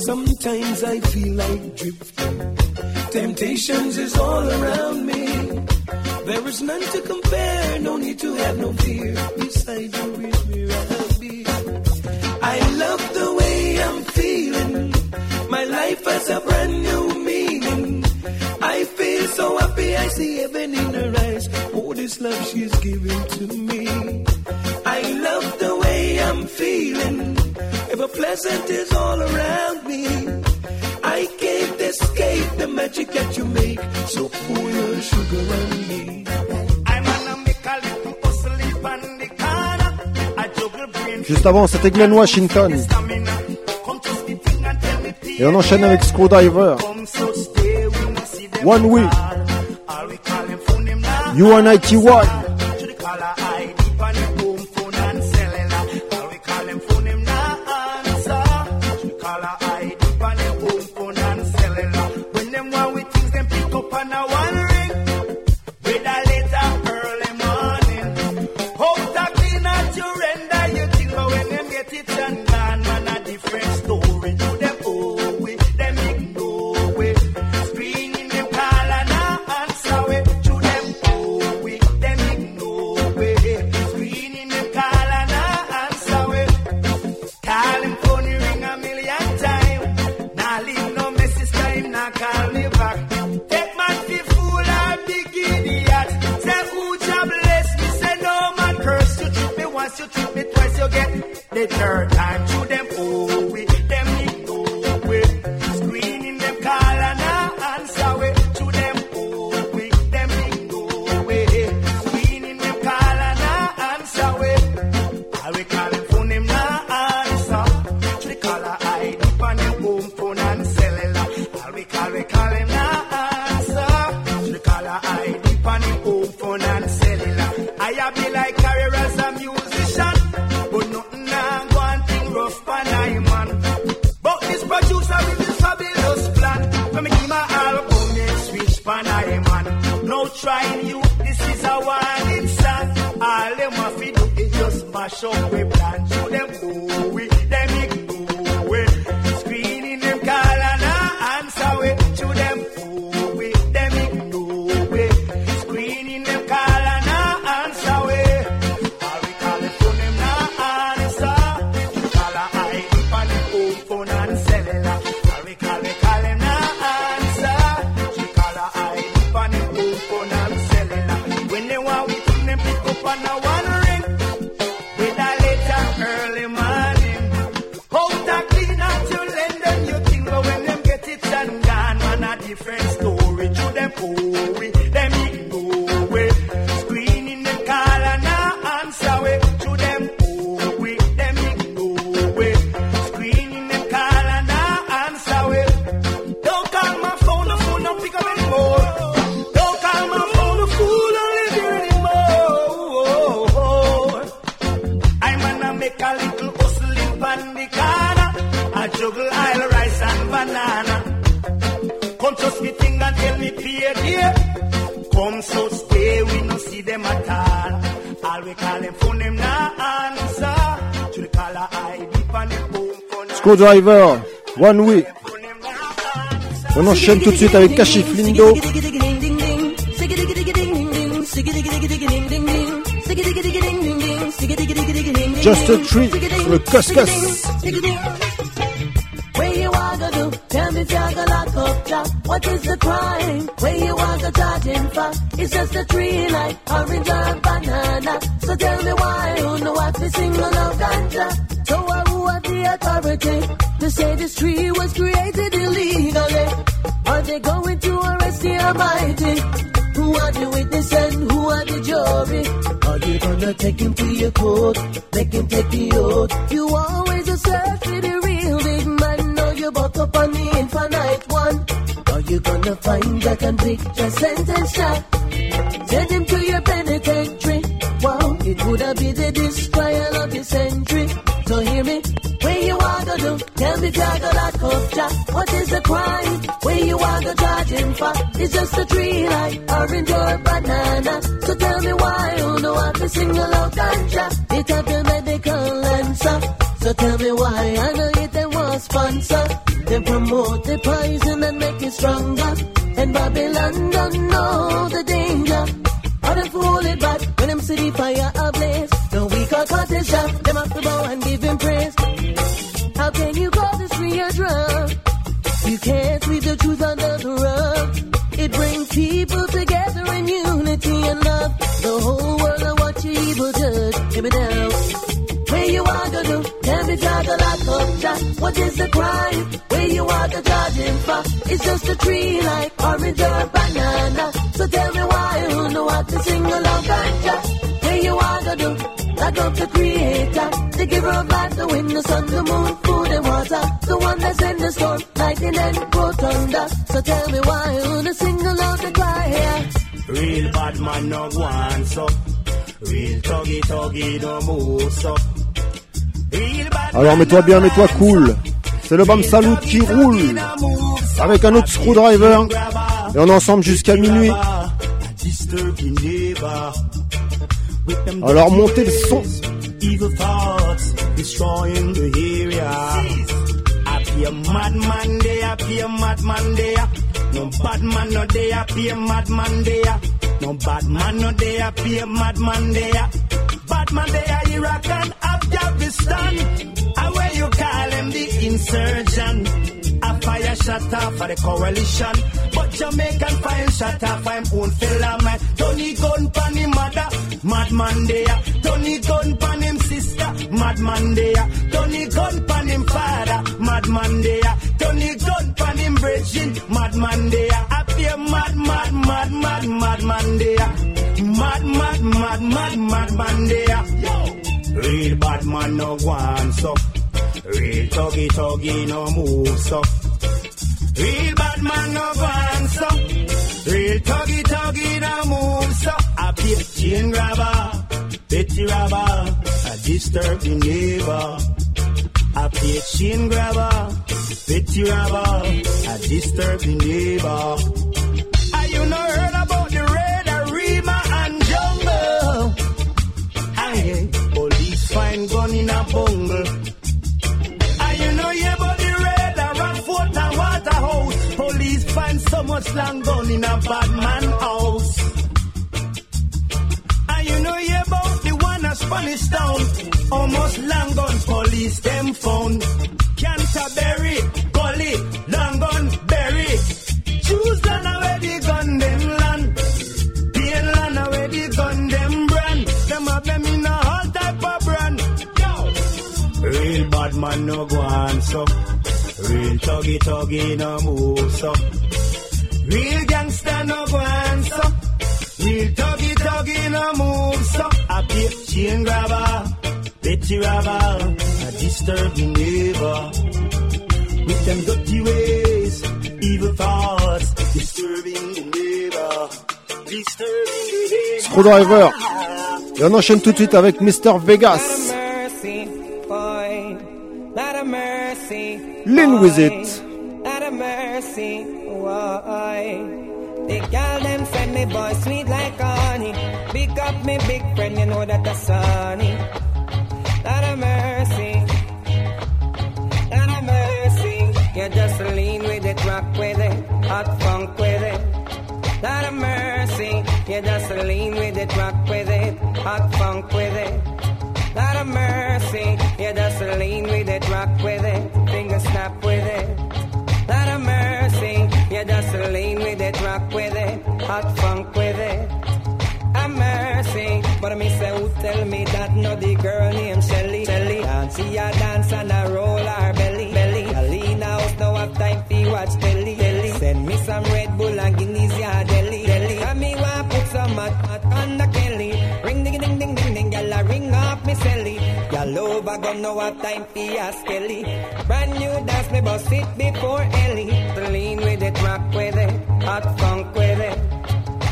Sometimes I feel like drifting. Temptations is all around me. There is none to compare, no need to have no fear. Beside you is where I'll be. I love the way I'm feeling. My life has a brand new. So happy, I see heaven in her eyes. Oh, this love she's giving to me. I love the way I'm feeling. Ever pleasant is all around me. I can't escape the magic that you make. So pour your sugar on me. I'm gonna make a little hustle on the corner. I juggle brain Juste avant, c'était Glenn Washington. Et on enchaîne avec Screwdriver. One week. All we call him me twice, you get the third time. To them mash up we plan Screwdriver. One week. On enchaîne tout de suite avec Kashief Lindo. Siggy diggy diggy diggy ding ding ding. Siggy diggy diggy ding ding ding. Siggy diggy diggy diggy ding ding. Just a ding, sur le ding. Where you wanna do? Tell me gonna lock up job. What is the crime? Where you wanna charge him for? It's just a tree like orange or banana. So tell me why you know what the single of ganja. Authority to say this tree was created illegally? Are they going to arrest the Almighty? Who are the witness and who are the jury? Are you gonna take him to your court? Make him take the oath? You always a search for the real big man. Now you buck up on the infinite one. Are you gonna find that and pick your sentence? Send him to your penitentiary. Wow, it would have been the if up Jack. What is the crime? Where you are charge him for? It's just a tree like orange or banana. So tell me why you know what to single out ganja. It have the medical answer. So tell me why I know it they want sponsor. They promote the poison and make it stronger. And Babylon don't What is the crime? Where you are the him for? It's just a tree like orange or banana. So tell me why you know what to sing along ganja. Where you are to do? Like up the creator, the giver of life, the wind, the sun, the moon, food and water. The one that's in the storm, lightning and go thunder. So tell me why you wanna sing along the choir. Real bad man no go on so. Real tuggy tuggy no move so. Real bad Alors mets-toi bien, mets-toi cool. C'est le Bam Salute qui roule avec un autre screwdriver. Et on est ensemble jusqu'à minuit. disturbing neighbor. With them Alors montez le son. evil thoughts destroying the area. I be a madman there, I be a madman there. No bad man no there, I be a madman there. No bad man no there, I be a madman there. Bad man there, Iraq and Afghanistan. Ah, and where you call him the insurgent. A fire shot off for the coalition. But Jamaican fire shot off for him own fella man. Tony gun pan him mother, madman there. Tony gun pan him sister, madman there. Tony gun pan him father, madman there. Tony gun pan him brethren, madman there. Be a mad, mad, mad, mad, madman there. Mad, mad, mad, mad, madman there. Real bad man no go so. Real tuggy tuggy no move so. Real bad man no go so. Real tuggy tuggy no move so. I be chain grabber, petty robber, a disturbing neighbor. I be chain grabber, petty robber, a disturbing neighbor. A bungle. Are you know about the red Rockfort and Waterhouse? Police find so much long gun in a bad man house. And you know hear about the one at Spanish Town? Almost long gun police them found. Canterbury, man. Real tuggy no move. Real. A disturbing neighbor. With them dirty ways, evil thoughts, disturbing the neighbor. Disturbing. Screwdriver. Et on enchaîne tout de suite avec Mr. Vegas. Lean with it. Not a mercy, why? Them send me boy sweet like honey. Up me big friend, you know that that's sunny. Not a mercy. Not a mercy. You just lean with it, rock with it, hot funk with it. Not a mercy. You just lean with it, rock with it, hot funk with it. Lot of mercy, you just lean with it, rock with it, rock with it, hot funk with it. Have mercy, but me say who tell me that no the girl named Shelly Shelly and she a dance and a roll Gyal over gun no have time fi a skelly. Brand new dance me bust it before Ellie. Lean with it, rock with it, hot funk with it.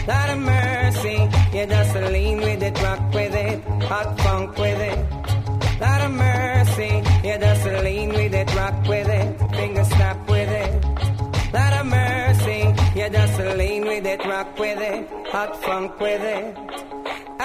Lot of mercy, you just lean with it, rock with it, hot funk with it. Lot of mercy, you just lean with it, rock with it, finger snap with it. Lot of mercy, you just lean with it, rock with it, hot funk with it.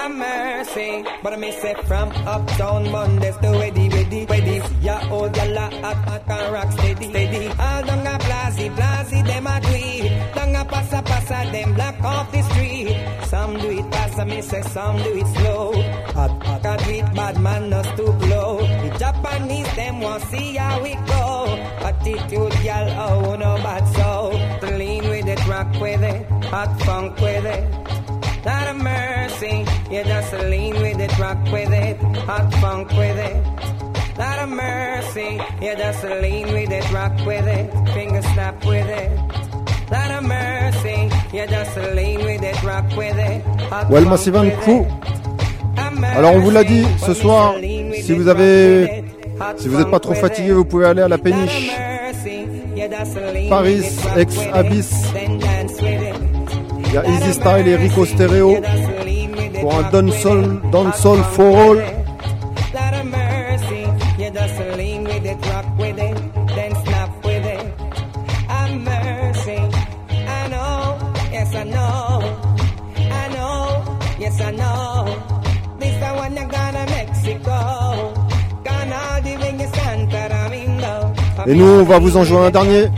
Mercy, but I may say from uptown Mondays to ready, ready, ready. Ya old hot, hot and rock steady, steady. Ah, All down a blazy, blazy, them a it. Down a passa, passa, them block off the street. Some do it fast, I may say some do it slow. Hot, hot, do it bad man, not to blow. The Japanese, them want see how we go. Attitude, y'all, oh, no bad so. Lean with it, rock with it, hot funk with it. Lot of mercy, you just lean with it, rock with it, hot funk with it. Lot of mercy, you just lean with it, rock with it, finger snap with it. Lot of mercy, you just lean with it, rock with it, hot Well funk with it. Alors on vous l'a dit, ce soir, si vous avez, si vous n'êtes pas trop fatigué, vous pouvez aller à la péniche. Paris, ex Abyss. Il y a Easy Style et Rico Stereo pour un Don Sol, Don Sol for All. Et nous, on va vous en jouer un dernier.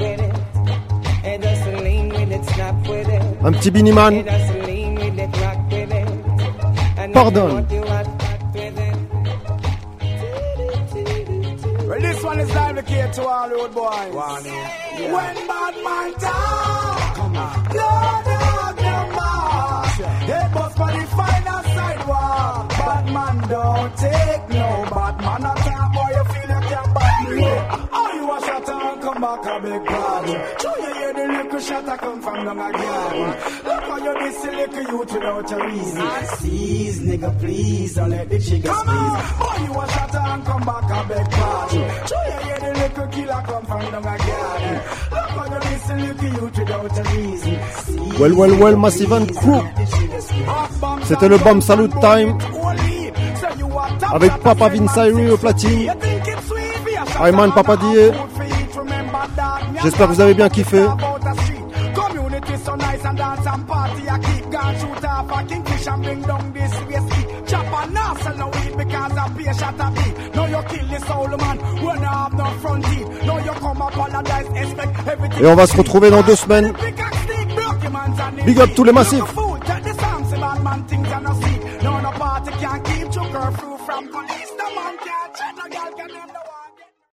Want, hot with it. Well, this one is dedicated to all road boys. When bad man talk, Lord dog them march. Hey, but for the final sidewalk, bad man don't take no bad man attack. Boy, you feel you can bad me. Come back a big party. Show you hear the little shot a come from down again. Look how you miss the little youth without a reason. Seize, nigga, please don't let the chicken squeeze. You a shot and come back a big party. Show you hear the little killer come from down again. Look how you miss the little youth without a reason. Seize, Well, well, well, Massive and Crew. C'était le Bomb Salute Time avec Papa Vinsairy au platine. Ayman. J'espère que vous avez bien kiffé. Et on va se retrouver dans deux semaines. Big up tous les massifs.